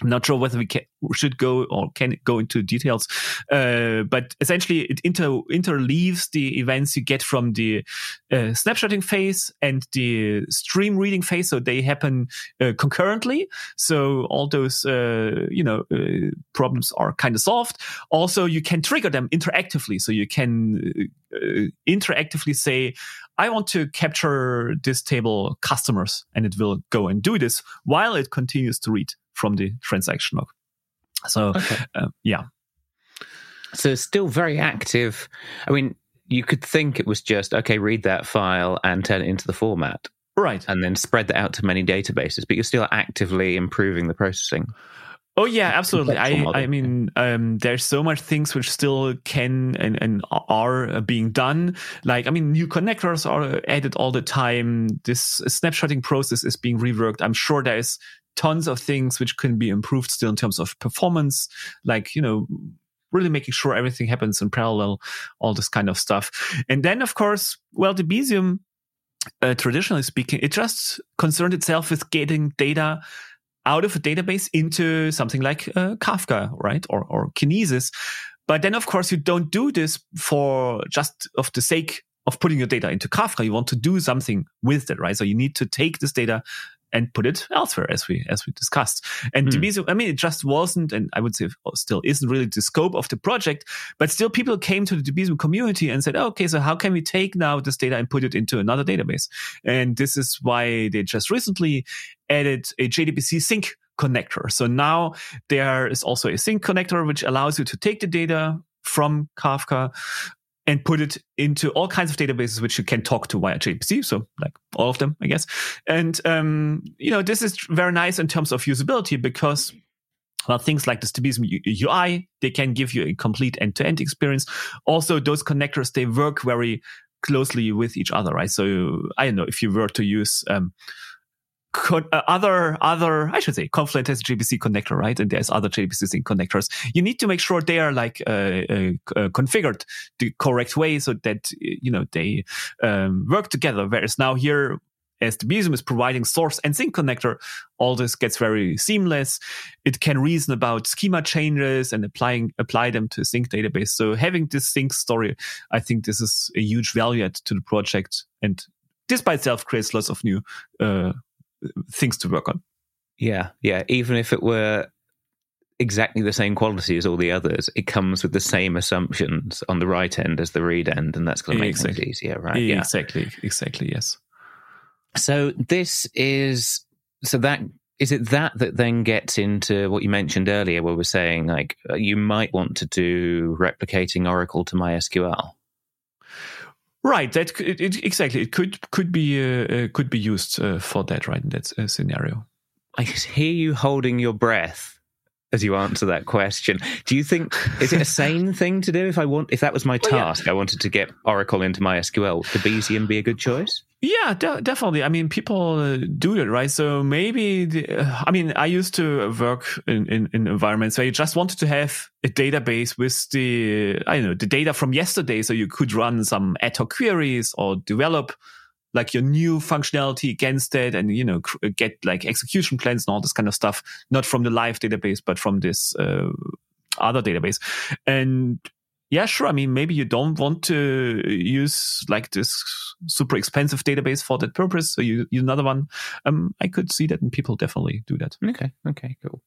S2: I'm not sure whether we can, should go or can go into details, uh, but essentially it inter interleaves the events you get from the uh, snapshotting phase and the stream reading phase, so they happen uh, concurrently. So all those uh, you know uh, problems are kind of solved. Also, you can trigger them interactively, so you can uh, interactively say, I want to capture this table customers, and it will go and do this while it continues to read from the transaction log. So, okay. uh, yeah.
S1: So it's still very active. I mean, you could think it was just, okay, read that file and turn it into the format.
S2: Right.
S1: And then spread that out to many databases, but you're still actively improving the processing.
S2: Oh yeah, absolutely. I I mean, um, there's so much things which still can and, and are being done. Like I mean, new connectors are added all the time. This snapshotting process is being reworked. I'm sure there's tons of things which can be improved still in terms of performance, like, you know, really making sure everything happens in parallel, all this kind of stuff. And then, of course, well, Debezium, uh, traditionally speaking, it just concerned itself with getting data out of a database into something like uh, Kafka, right? Or, or Kinesis. But then, of course, you don't do this for just of the sake of putting your data into Kafka. You want to do something with it, right? So you need to take this data and put it elsewhere, as we as we discussed. And mm. Debezium, I mean, it just wasn't, and I would say still isn't really the scope of the project. But still, people came to the Debezium community and said, oh, "Okay, so how can we take now this data and put it into another database?" And this is why they just recently added a JDBC sink connector. So now there is also a sink connector which allows you to take the data from Kafka and put it into all kinds of databases which you can talk to via JDBC. So like all of them, I guess. And um, you know, this is very nice in terms of usability because well, things like the Debezium UI, they can give you a complete end-to-end experience. Also, those connectors, they work very closely with each other, right? So I don't know if you were to use um, co- uh, other other I should say Confluent has a JDBC connector, right? And there's other JDBC sink connectors. You need to make sure they are like uh, uh, uh, configured the correct way so that you know they um, work together. Whereas now here. As Debezium is providing source and sink connector, all this gets very seamless. It can reason about schema changes and applying apply them to a sink database. So having this sink story, I think this is a huge value add to the project. And this by itself creates lots of new uh, things to work on.
S1: Yeah, yeah. Even if it were exactly the same quality as all the others. It comes with the same assumptions on the write end as the read end, and that's going to make
S2: Exactly.
S1: things easier, right?
S2: Exactly. Exactly. Yes.
S1: So this is so that is it that that then gets into what you mentioned earlier, where we're saying like uh, you might want to do replicating Oracle to MySQL.
S2: Right. That it, it- exactly. It could could be uh, uh, could be used uh, for that. Right. In that uh, scenario.
S1: I hear you holding your breath as you answer that question. Do you think is it a sane thing to do? If I want, if that was my
S2: Well, yeah.
S1: task, I wanted to get Oracle into MySQL. Would Debezium be a good choice?
S2: Yeah, de- definitely. I mean, people uh, do that, right? So maybe, the, uh, I mean, I used to work in, in, in environments where you just wanted to have a database with the, I don't know, the data from yesterday. So you could run some ad hoc queries or develop like your new functionality against it and, you know, cr- get like execution plans and all this kind of stuff, not from the live database, but from this, uh, other database. And yeah, sure. I mean, maybe you don't want to use like this super expensive database for that purpose. So you use another one. Um, I could see that, and people definitely do that.
S1: Okay, okay, cool.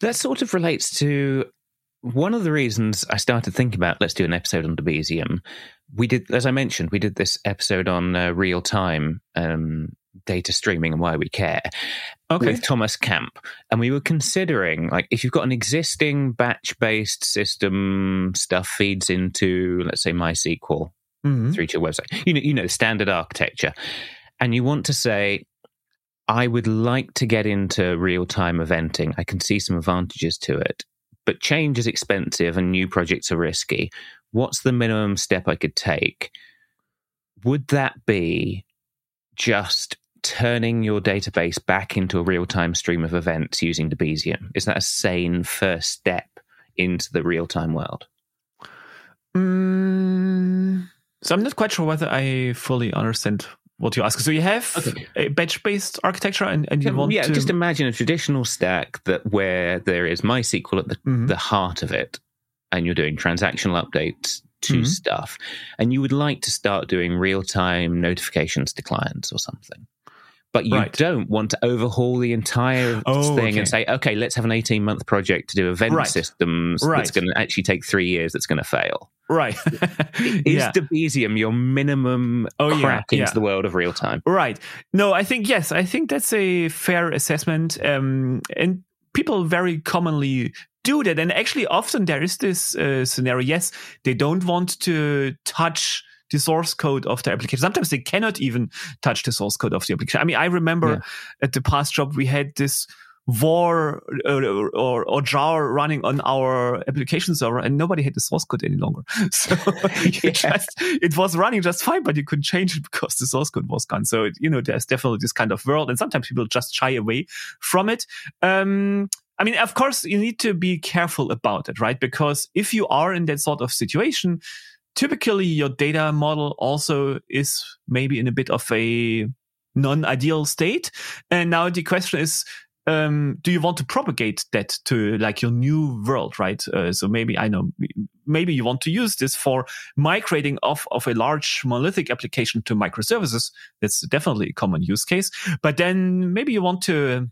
S1: That sort of relates to one of the reasons I started thinking about let's do an episode on Debezium. We did, as I mentioned, we did this episode on uh, real time um, data streaming and why we care
S2: Okay.
S1: with Thomas Camp, and we were considering like if you've got an existing batch based system, stuff feeds into let's say MySQL
S2: Mhm.
S1: through to your website. You know, you know, standard architecture, and you want to say, I would like to get into real time eventing. I can see some advantages to it, but change is expensive and new projects are risky. What's the minimum step I could take? Would that be just turning your database back into a real time stream of events using Debezium? Is that a sane first step into the real time world?
S2: Mm, so I'm not quite sure whether I fully understand what you ask. So you have
S1: Okay.
S2: a batch-based architecture, and, and you want
S1: yeah,
S2: to
S1: just imagine a traditional stack that where there is MySQL at the,
S2: Mhm.
S1: the heart of it, and you're doing transactional updates to
S2: Mhm.
S1: stuff, and you would like to start doing real time notifications to clients or something. But you
S2: Right.
S1: don't want to overhaul the entire
S2: Oh,
S1: thing
S2: okay.
S1: and say, okay, let's have an 18 month project to do event
S2: Right.
S1: systems that's going to actually take three years that's going to fail.
S2: right.
S1: Is
S2: yeah.
S1: Debezium your minimum
S2: Oh, yeah,
S1: crack into
S2: yeah.
S1: the world of real time?
S2: Right. No, I think yes. I think that's a fair assessment. Um, and people very commonly do that. And actually, often there is this uh, scenario. Yes, they don't want to touch the source code of the application. Sometimes they cannot even touch the source code of the application. I mean, I remember
S1: Yeah.
S2: at the past job we had this war uh, or, or jar running on our application server and nobody had the source code any longer so
S1: Yeah.
S2: just it was running just fine but you couldn't change it because the source code was gone so you know there's definitely this kind of world and sometimes people just shy away from it um I mean, of course, you need to be careful about it, right? Because if you are in that sort of situation, typically your data model also is maybe in a bit of a non-ideal state. And now the question is, um, do you want to propagate that to like your new world, right? Uh, so maybe I know, maybe you want to use this for migrating off of a large monolithic application to microservices. That's definitely a common use case. But then maybe you want to,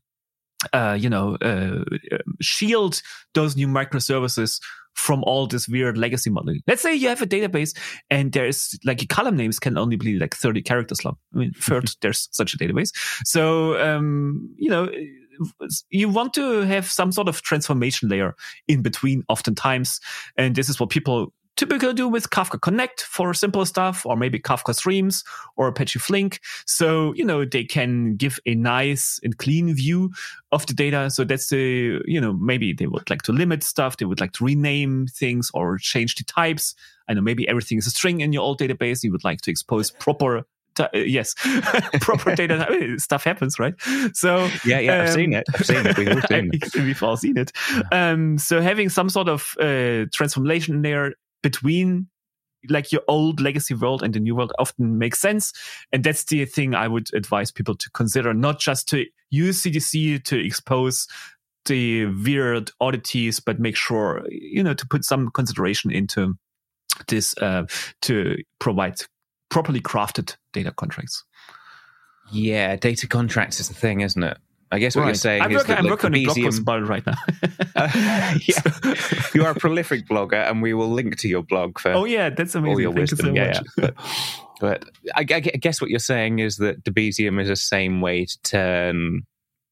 S2: uh, you know, uh, shield those new microservices from all this weird legacy modeling. Let's say you have a database and there's like column names can only be like 30 characters long. I mean, third, there's such a database. So, um, you know, you want to have some sort of transformation layer in between oftentimes. And this is what people typically do with Kafka Connect for simple stuff, or maybe Kafka Streams or Apache Flink. So, you know, they can give a nice and clean view of the data. So that's the, you know, maybe they would like to limit stuff. They would like to rename things or change the types. I know maybe everything is a string in your old database. You would like to expose proper uh, yes, proper data I mean, stuff happens, right? So
S1: Yeah, yeah, I've
S2: um,
S1: seen it. I've seen it. We've all seen it.
S2: We've all seen it. Um, so having some sort of uh, transformation layer between like your old legacy world and the new world often makes sense. And that's the thing I would advise people to consider, not just to use CDC to expose the weird oddities, but make sure, you know, to put some consideration into this uh, to provide properly crafted data contracts.
S1: Yeah, data contracts is the thing, isn't it? I guess what
S2: Right.
S1: you're saying
S2: I'm
S1: is
S2: working,
S1: that
S2: I'm
S1: like,
S2: working on a blog post right now.
S1: Uh, yeah, you are a prolific blogger, and we will link to your blog for
S2: oh yeah, that's amazing.
S1: all your
S2: Thank
S1: wisdom.
S2: you so
S1: yeah,
S2: much.
S1: yeah. But, but I, I guess what you're saying is that Debezium is the same way to turn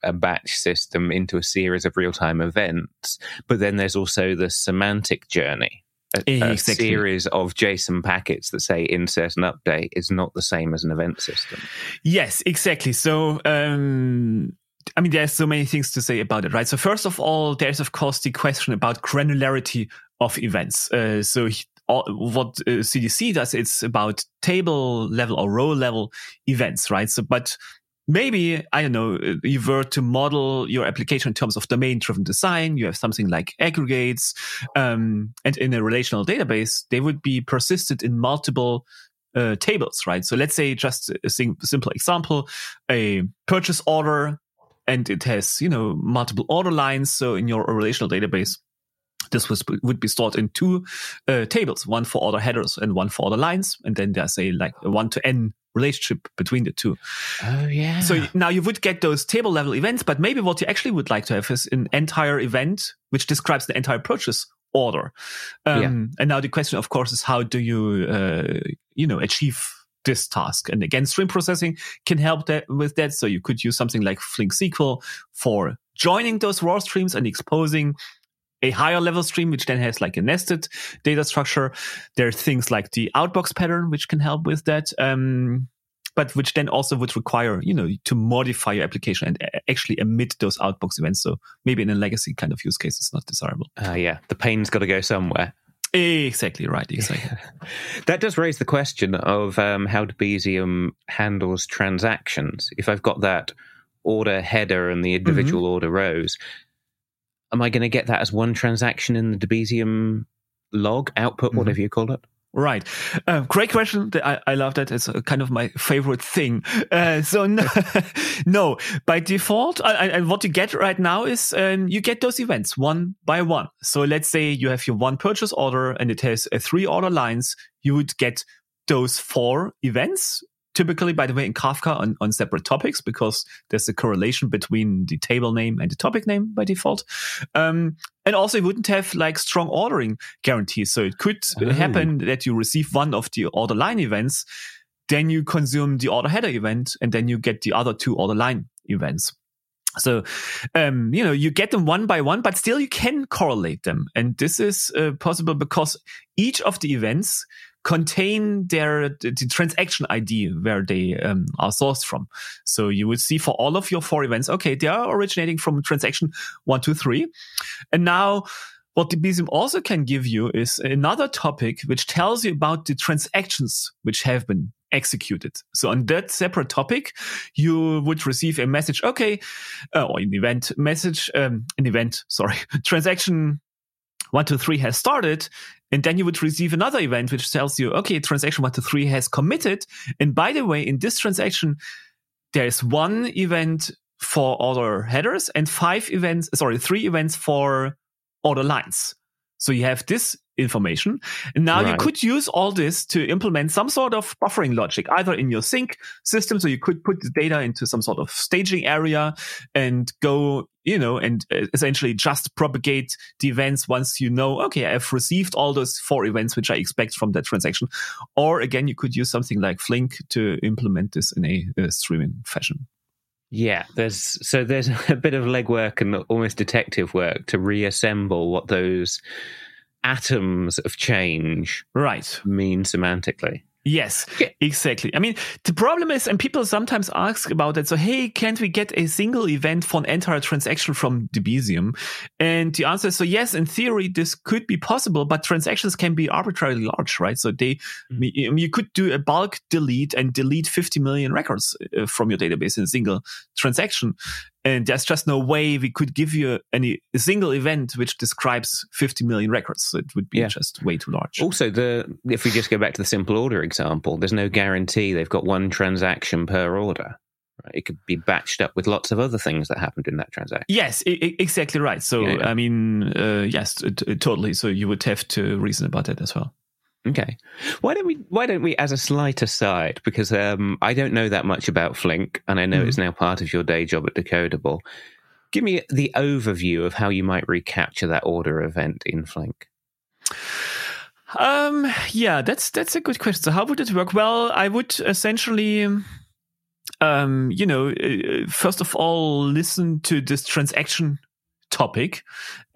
S1: a batch system into a series of real-time events. But then there's also the semantic journey. A, a
S2: Exactly.
S1: series of JSON packets that say insert and update is not the same as an event system.
S2: Yes, exactly. So, um, I mean, there's so many things to say about it, right? So, first of all, there's of course the question about granularity of events. Uh, so, he- all, what uh, CDC does, it's about table level or row level events, right? So, but maybe I don't know, uh, you were to model your application in terms of domain-driven design. You have something like aggregates, um, and in a relational database, they would be persisted in multiple uh, tables, right? So let's say just a sim- simple example, a purchase order, and it has you know multiple order lines. So in your relational database, this was would be stored in two uh, tables, one for order headers and one for order lines, and then there's a like a one to n relationship between the two.
S1: Oh yeah.
S2: So now you would get those table level events, but maybe what you actually would like to have is an entire event which describes the entire purchase order. Um, And now the question, of course, is how do you, uh, you know, achieve this task? And again, stream processing can help that with that. So you could use something like Flink SQL for joining those raw streams and exposing a higher level stream, which then has like a nested data structure. There are things like the outbox pattern, which can help with that. Um, but which then also would require, you know, to modify your application and actually emit those outbox events. So maybe in a legacy kind of use case, it's not desirable.
S1: Uh, yeah, the pain's got to go somewhere.
S2: Exactly right. Exactly.
S1: That does raise the question of um, how Debezium handles transactions. If I've got that order header and the individual order rows, am I going to get that as one transaction in the Debezium log output,
S2: Mhm.
S1: whatever you call it?
S2: Right. Uh, great question. I, I love that. It's uh, kind of my favorite thing. Uh, so no, no, by default, and what you get right now is um, you get those events one by one. So let's say you have your one purchase order and it has uh, three order lines. You would get those four events. Typically, by the way, in Kafka on, on separate topics because there's a correlation between the table name and the topic name by default. Um, and also, it wouldn't have like strong ordering guarantees. So it could
S1: Oh.
S2: happen that you receive one of the order line events, then you consume the order header event, and then you get the other two order line events. So, um, you know, you get them one by one, but still you can correlate them. And this is uh, possible because each of the events contain their the, transaction ID where they um, are sourced from. So you would see for all of your four events, okay, they are originating from transaction one, two, three. And now what the Debezium also can give you is another topic which tells you about the transactions which have been executed. So on that separate topic, you would receive a message, okay, uh, or an event message, um, an event, sorry, transaction one, two, three has started. And then you would receive another event which tells you, okay, transaction one, two, three has committed. And by the way, in this transaction, there is one event for order headers and five events, sorry, three events for order lines. So you have this information. And now you could use all this to implement some sort of buffering logic, either in your sink system. So you could put the data into some sort of staging area and go, you know, and uh, essentially just propagate the events once you know, okay, I've received all those four events which I expect from that transaction. Or again, you could use something like Flink to implement this in a, uh streaming fashion.
S1: Yeah, there's so there's a bit of legwork and almost detective work to reassemble what those atoms of change
S2: Right.
S1: mean semantically.
S2: Yes,
S1: Yeah.
S2: exactly. I mean, the problem is, and people sometimes ask about it. So, hey, can't we get a single event for an entire transaction from Debezium? And the answer is, so yes, in theory, this could be possible, but transactions can be arbitrarily large, right? So they, I mean, you could do a bulk delete and delete 50 million records uh, from your database in a single transaction. And there's just no way we could give you any a single event which describes 50 million records. So it would be
S1: Yeah.
S2: just way too large.
S1: Also, the if we just go back to the simple order example, there's no guarantee they've got one transaction per order. Right? It could be batched up with lots of other things that happened in that transaction.
S2: Yes, I- I- exactly right. So,
S1: Yeah, yeah.
S2: I mean, uh, yes, t- t- totally. So you would have to reason about that as well.
S1: Okay. Why don't we? Why don't we, as a slight aside, because um, I don't know that much about Flink, and I know mm. it's now part of your day job at Decodable. Give me the overview of how you might recapture that order event in Flink.
S2: Um. Yeah, that's that's a good question. So, how would it work? Well, I would essentially. Um, you know, uh, first of all, listen to this transaction topic.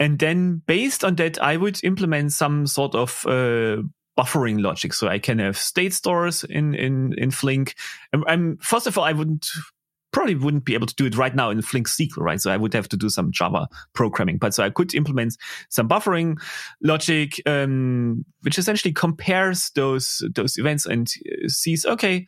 S2: And then based on that, I would implement some sort of uh, buffering logic. So I can have state stores in, in, in Flink. And, and first of all, I wouldn't probably wouldn't be able to do it right now in Flink SQL, right? So I would have to do some Java programming. But so I could implement some buffering logic, um, which essentially compares those those events and sees, okay,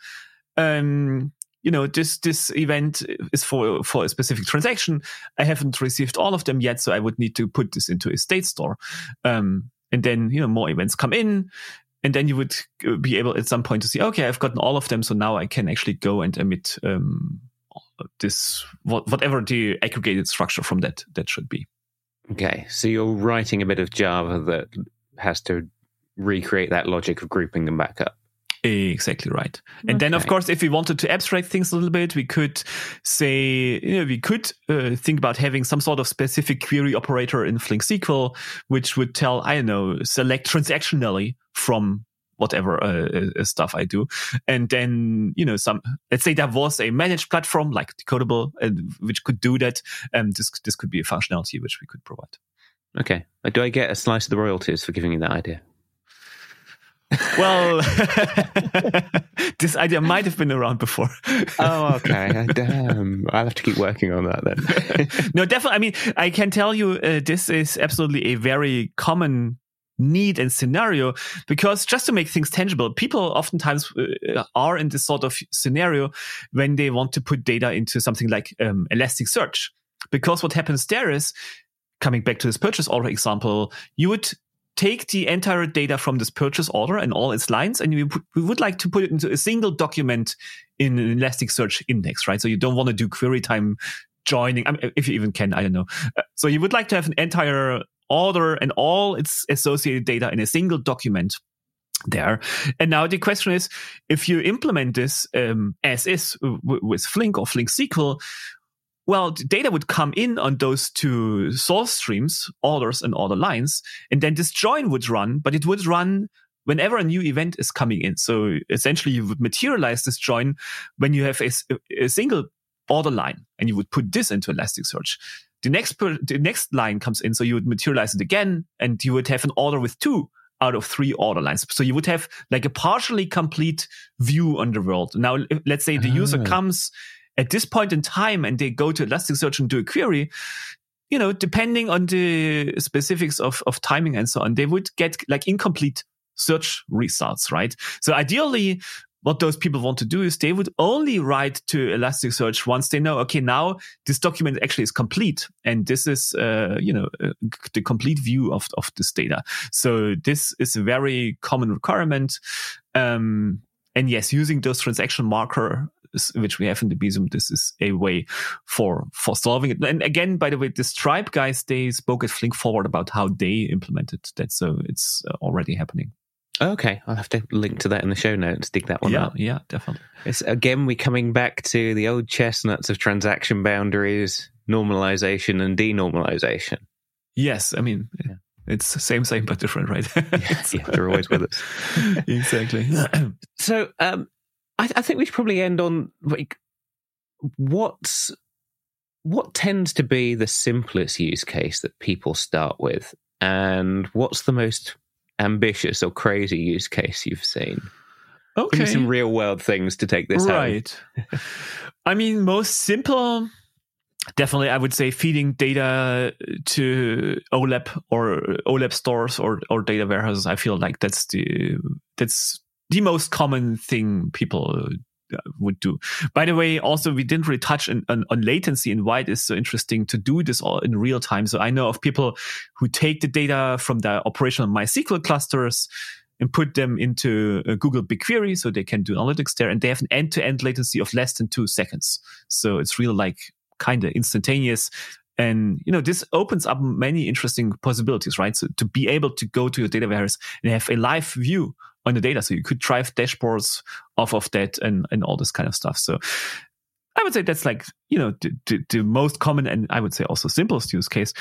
S2: um, you know this this event is for for a specific transaction i haven't received all of them yet so i would need to put this into a state store um, and then you know more events come in. And then you would uh, be able at some point to see okay i've gotten all of them so now i can actually go and emit um, this what, whatever the aggregated structure from that that should be.
S1: Okay so you're writing a bit of java that has to recreate that logic of grouping them back up
S2: Exactly right. And okay. then, of course, if we wanted to abstract things a little bit, we could say, you know, we could uh, think about having some sort of specific query operator in Flink SQL, which would tell, I don't know, select transactionally from whatever uh, uh, stuff I do. And then, you know, some, let's say there was a managed platform like Decodable, uh, which could do that. And this, this could be a functionality which we could provide.
S1: Okay. Do I get a slice of the royalties for giving you that idea?
S2: Well, this idea might have been around before.
S1: oh, okay. Damn. I'll have to keep working on that
S2: then. no, definitely. I mean, I can tell you uh, this is absolutely a very common need and scenario because just to make things tangible, people oftentimes uh, are in this sort of scenario when they want to put data into something like um, Elasticsearch. Because what happens there is, coming back to this purchase order example, you would take the entire data from this purchase order and all its lines, and we, we would like to put it into a single document in an Elasticsearch index, right? So you don't want to do query time joining, I mean, if you even can, I don't know. Uh, so you would like to have an entire order and all its associated data in a single document there. And now the question is, if you implement this um, as is with Flink or Flink SQL, well, data would come in on those two source streams, orders and order lines, and then this join would run, but it would run whenever a new event is coming in. So essentially, you would materialize this join when you have a, a single order line, and you would put this into Elasticsearch. The next per, the next line comes in, so you would materialize it again, and you would have an order with two out of three order lines. So you would have like a partially complete view on the world. Now, let's say the user ah. comes at this point in time and they go to Elasticsearch and do a query, you know, depending on the specifics of, of timing and so on, they would get like incomplete search results, right? So ideally, what those people want to do is they would only write to Elasticsearch once they know, okay, now this document actually is complete, and this is, uh, you know, uh, the complete view of of this data. So this is a very common requirement. Um, and yes, using those transaction marker which we have in Debezium, this is a way for for solving it. And again, by the way, the Stripe guys they spoke at Flink Forward about how they implemented that, so it's uh, already happening.
S1: Okay, I'll have to link to that in the show notes. Dig that one
S2: yeah,
S1: up.
S2: Yeah, definitely.
S1: It's again we're coming back to the old chestnuts of transaction boundaries, normalization, and denormalization.
S2: Yes, I mean. Yeah. It's same, same, but different, right?
S1: yeah, yeah, they're always with us.
S2: exactly.
S1: so, um, I, I think we should probably end on like what's what tends to be the simplest use case that people start with, and what's the most ambitious or crazy use case you've seen?
S2: Okay,
S1: some real world things to take this
S2: right. I mean, most simple. Definitely, I would say feeding data to OLAP or OLAP stores or, or data warehouses. I feel like that's the that's the most common thing people uh, would do. By the way, also we didn't really touch on, on, on, latency and why it is so interesting to do this all in real time. So I know of people who take the data from the operational MySQL clusters and put them into Google BigQuery so they can do analytics there, and they have an end-to-end latency of less than two seconds. So it's real like kind of instantaneous. And you know, this opens up many interesting possibilities, right? So to be able to go to your data warehouse and have a live view on the data. So you could drive dashboards off of that and, and all this kind of stuff. So I would say that's like, you know, the, the, the most common and I would say also simplest use case.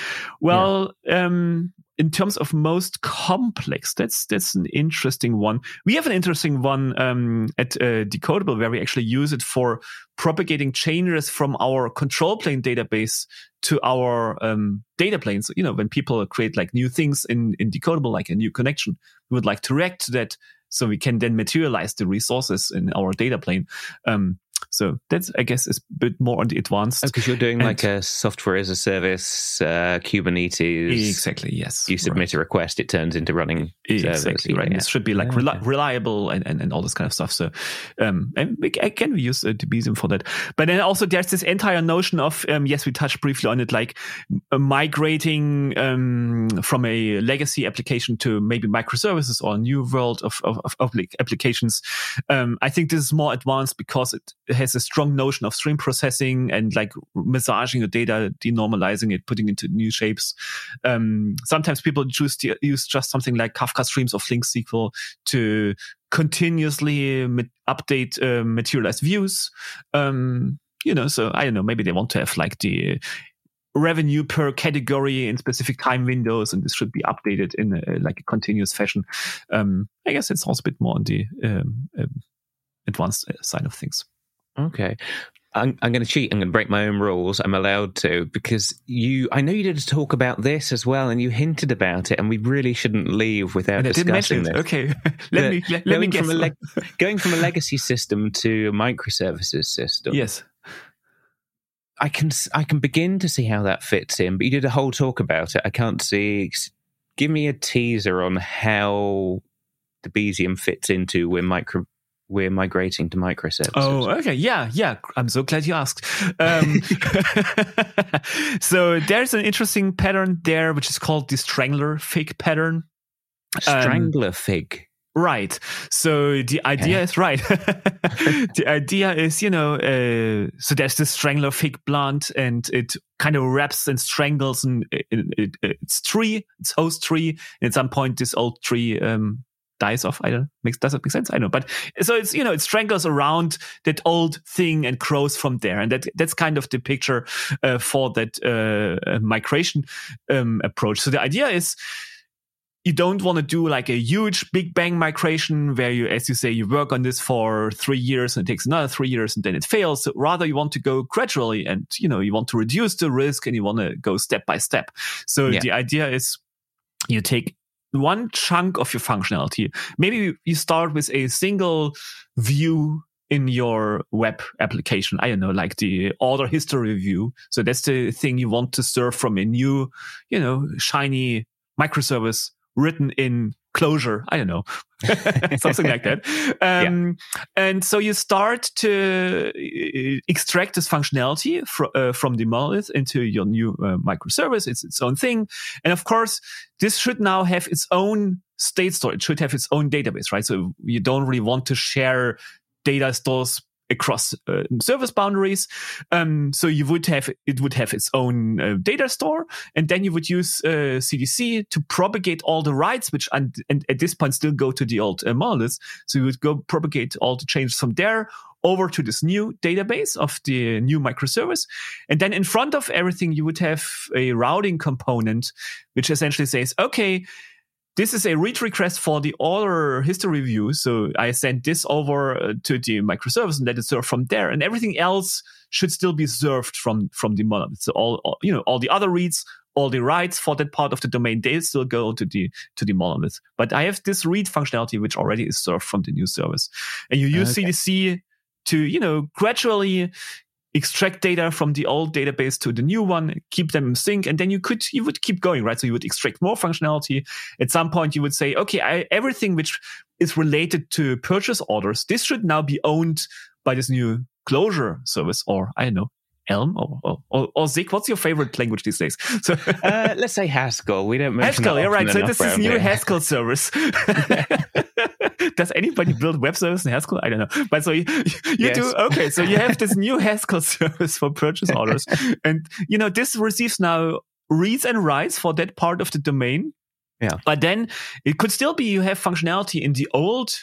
S2: Well, yeah. um, in terms of most complex, that's that's an interesting one. We have an interesting one um, at uh, Decodable where we actually use it for propagating changes from our control plane database to our um, data planes. You know, when people create like new things in in Decodable, like a new connection, we would like to react to that so we can then materialize the resources in our data plane. Um, so that's, I guess, is a bit more on the advanced.
S1: Because you're doing and like a software as a service, uh, Kubernetes.
S2: Exactly. Yes.
S1: You submit right. a request, it turns into running.
S2: Exactly. Right. Yeah. It should be like reli- reliable and, and, and all this kind of stuff. So, um, and we, can we use uh, Debezium for that? But then also there's this entire notion of, um, yes, we touched briefly on it, like uh, migrating, um, from a legacy application to maybe microservices or a new world of, of, of applications. Um, I think this is more advanced because it has a strong notion of stream processing and like massaging the data, denormalizing it, putting it into new shapes. Um, sometimes people choose to use just something like Kafka streams of Flink SQL to continuously update uh, materialized views. Um, you know, so I don't know, maybe they want to have like the revenue per category in specific time windows, and this should be updated in a, like a continuous fashion. Um, I guess it's also a bit more on the um, um, advanced uh, side of things.
S1: Okay. I'm, I'm going to cheat. I'm going to break my own rules. I'm allowed to because you. I know you did a talk about this as well, and you hinted about it, and we really shouldn't leave without discussing this.
S2: Okay, let me let, let me guess.
S1: From leg- going from a legacy system to a microservices system.
S2: Yes,
S1: I can I can begin to see how that fits in, but you did a whole talk about it. I can't see. Give me a teaser on how Debezium fits into where micro we're migrating to microservices.
S2: Oh, okay. Yeah, yeah. I'm so glad you asked. Um, so there's an interesting pattern there, which is called the strangler fig pattern.
S1: Strangler um, fig.
S2: Right. So the idea is right. the idea is, you know, uh, so there's this strangler fig plant and it kind of wraps and strangles and it, it, its tree, its host tree. And at some point, this old tree um, dies off. I don't makes does that make sense? I know, but so it's you know it strangles around that old thing and grows from there, and that that's kind of the picture uh, for that uh, uh, migration um, approach. So the idea is you don't want to do like a huge big bang migration where you, as you say, you work on this for three years and it takes another three years and then it fails. So rather, you want to go gradually and, you know, you want to reduce the risk and you want to go step by step. So yeah. the idea is you take one chunk of your functionality. Maybe you start with a single view in your web application. I don't know, like the order history view. So that's the thing you want to serve from a new, you know, shiny microservice written in Clojure. I don't know, something like that. Um, yeah. And so you start to uh, extract this functionality fr- uh, from the monolith into your new uh, microservice. It's its own thing. And of course, this should now have its own state store. It should have its own database, right? So you don't really want to share data stores across uh, service boundaries. Um, so you would have it would have its own uh, data store, and then you would use uh, CDC to propagate all the writes, which and, and, at this point still go to the old uh, monoliths. So you would go propagate all the changes from there over to this new database of the new microservice. And then in front of everything, you would have a routing component, which essentially says, okay, this is a read request for the order history view. So I send this over uh, to the microservice and let it serve from there. And everything else should still be served from, from the monolith. So all, all, you know, all the other reads, all the writes for that part of the domain, they still go to the, to the monolith. But I have this read functionality, which already is served from the new service. And you use okay. CDC to, you know, gradually extract data from the old database to the new one, keep them in sync, and then you could you would keep going, right? So you would extract more functionality. At some point, you would say, okay, I, everything which is related to purchase orders, this should now be owned by this new Clojure service, or I don't know, Elm or, or, or, or Zig? What's your favorite language these days?
S1: So uh, let's say Haskell. We don't mention
S2: Haskell. Yeah, right. So this is new
S1: here.
S2: Haskell service. Does anybody build web service in Haskell? I don't know. But so you, you yes. do okay. So you have this new Haskell service for purchase orders, and you know this receives now reads and writes for that part of the domain
S1: Yeah.
S2: But then it could still be you have functionality in the old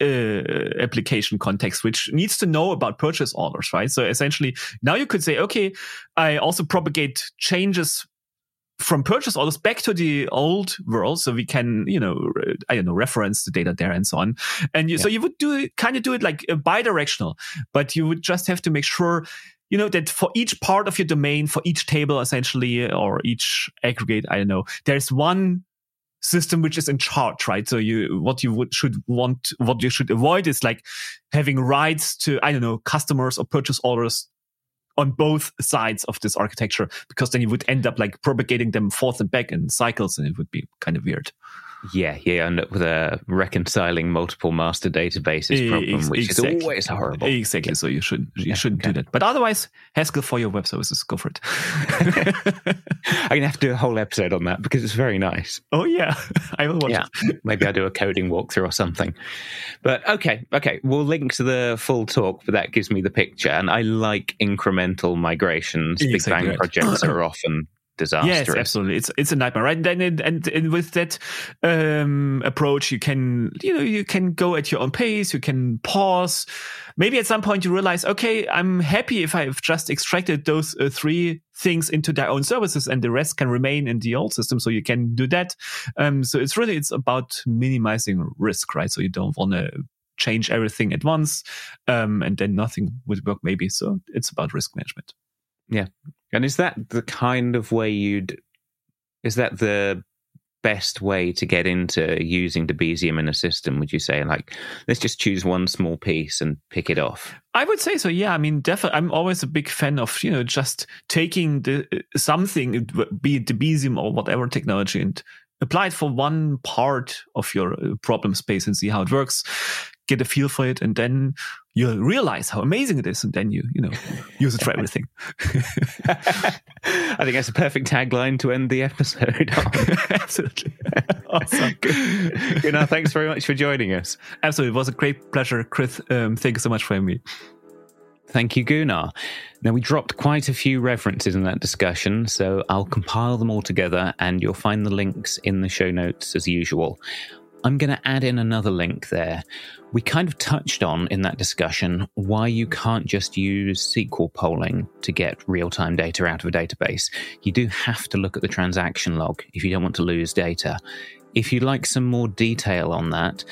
S2: uh, application context, which needs to know about purchase orders, right? So essentially, now you could say, okay, I also propagate changes from purchase orders back to the old world, so we can, you know, I don't know, reference the data there and so on. And you, yeah. so you would do kind of do it like bi-directional, but you would just have to make sure you know that for each part of your domain for each table essentially or each aggregate i don't know there's one system which is in charge, right? So you, what you would, should want, what you should avoid is like having writes to, I don't know, customers or purchase orders on both sides of this architecture, because then you would end up like propagating them forth and back in cycles and it would be kind of weird.
S1: Yeah, you end up with a reconciling multiple master databases problem, which exactly. is always horrible.
S2: Exactly. Yeah. So you should you yeah, shouldn't okay. do that. But otherwise, Haskell for your web services, go for it.
S1: I'm gonna have to do a whole episode on that because it's very nice.
S2: Oh yeah, I will watch
S1: yeah. it. Maybe I'll do a coding walkthrough or something. But okay, okay, we'll link to the full talk, but that gives me the picture. And I like incremental migrations. Exactly Big bang projects are often disastrous.
S2: Yes, absolutely. It's it's a nightmare, right? And then and, and with that um, approach, you can you know you can go at your own pace. You can pause. Maybe at some point you realize, okay, I'm happy if I've just extracted those uh, three things into their own services, and the rest can remain in the old system. So you can do that. Um, so it's really it's about minimizing risk, right? So you don't want to change everything at once, um, and then nothing would work maybe. So it's about risk management.
S1: Yeah. And is that the kind of way you'd, is that the best way to get into using Debezium in a system, would you say? Like, let's just choose one small piece and pick it off.
S2: I would say so. Yeah. I mean, definitely, I'm always a big fan of, you know, just taking the something, be it Debezium or whatever technology and apply it for one part of your uh, problem space and see how it works get a feel for it, and then you realize how amazing it is, and then you you know use it for everything.
S1: I think that's a perfect tagline to end the episode.
S2: Absolutely, awesome.
S1: You know, thanks very much for joining us.
S2: Absolutely, it was a great pleasure, Kris. Um, thank you so much for having me.
S1: Thank you, Gunnar. Now, we dropped quite a few references in that discussion, so I'll compile them all together and you'll find the links in the show notes as usual. I'm going to add in another link there. We kind of touched on in that discussion why you can't just use SQL polling to get real time data out of a database. You do have to look at the transaction log if you don't want to lose data. If you'd like some more detail on that,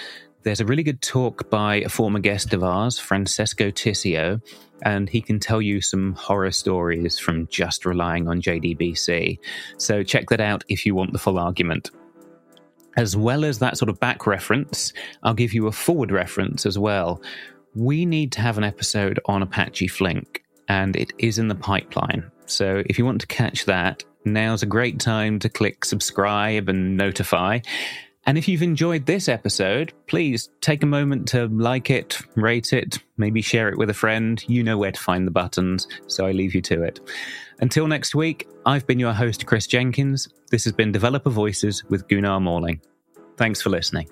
S1: there's a really good talk by a former guest of ours, Francesco Tisiot, and he can tell you some horror stories from just relying on JDBC. So check that out if you want the full argument as well as that sort of back reference, I'll give you a forward reference as well. We need to have an episode on Apache Flink, and it is in the pipeline. So if you want to catch that, now's a great time to click subscribe and notify. And if you've enjoyed this episode, please take a moment to like it, rate it, maybe share it with a friend. You know where to find the buttons, so I leave you to it. Until next week, I've been your host, Kris Jenkins. This has been Developer Voices with Gunnar Morling. Thanks for listening.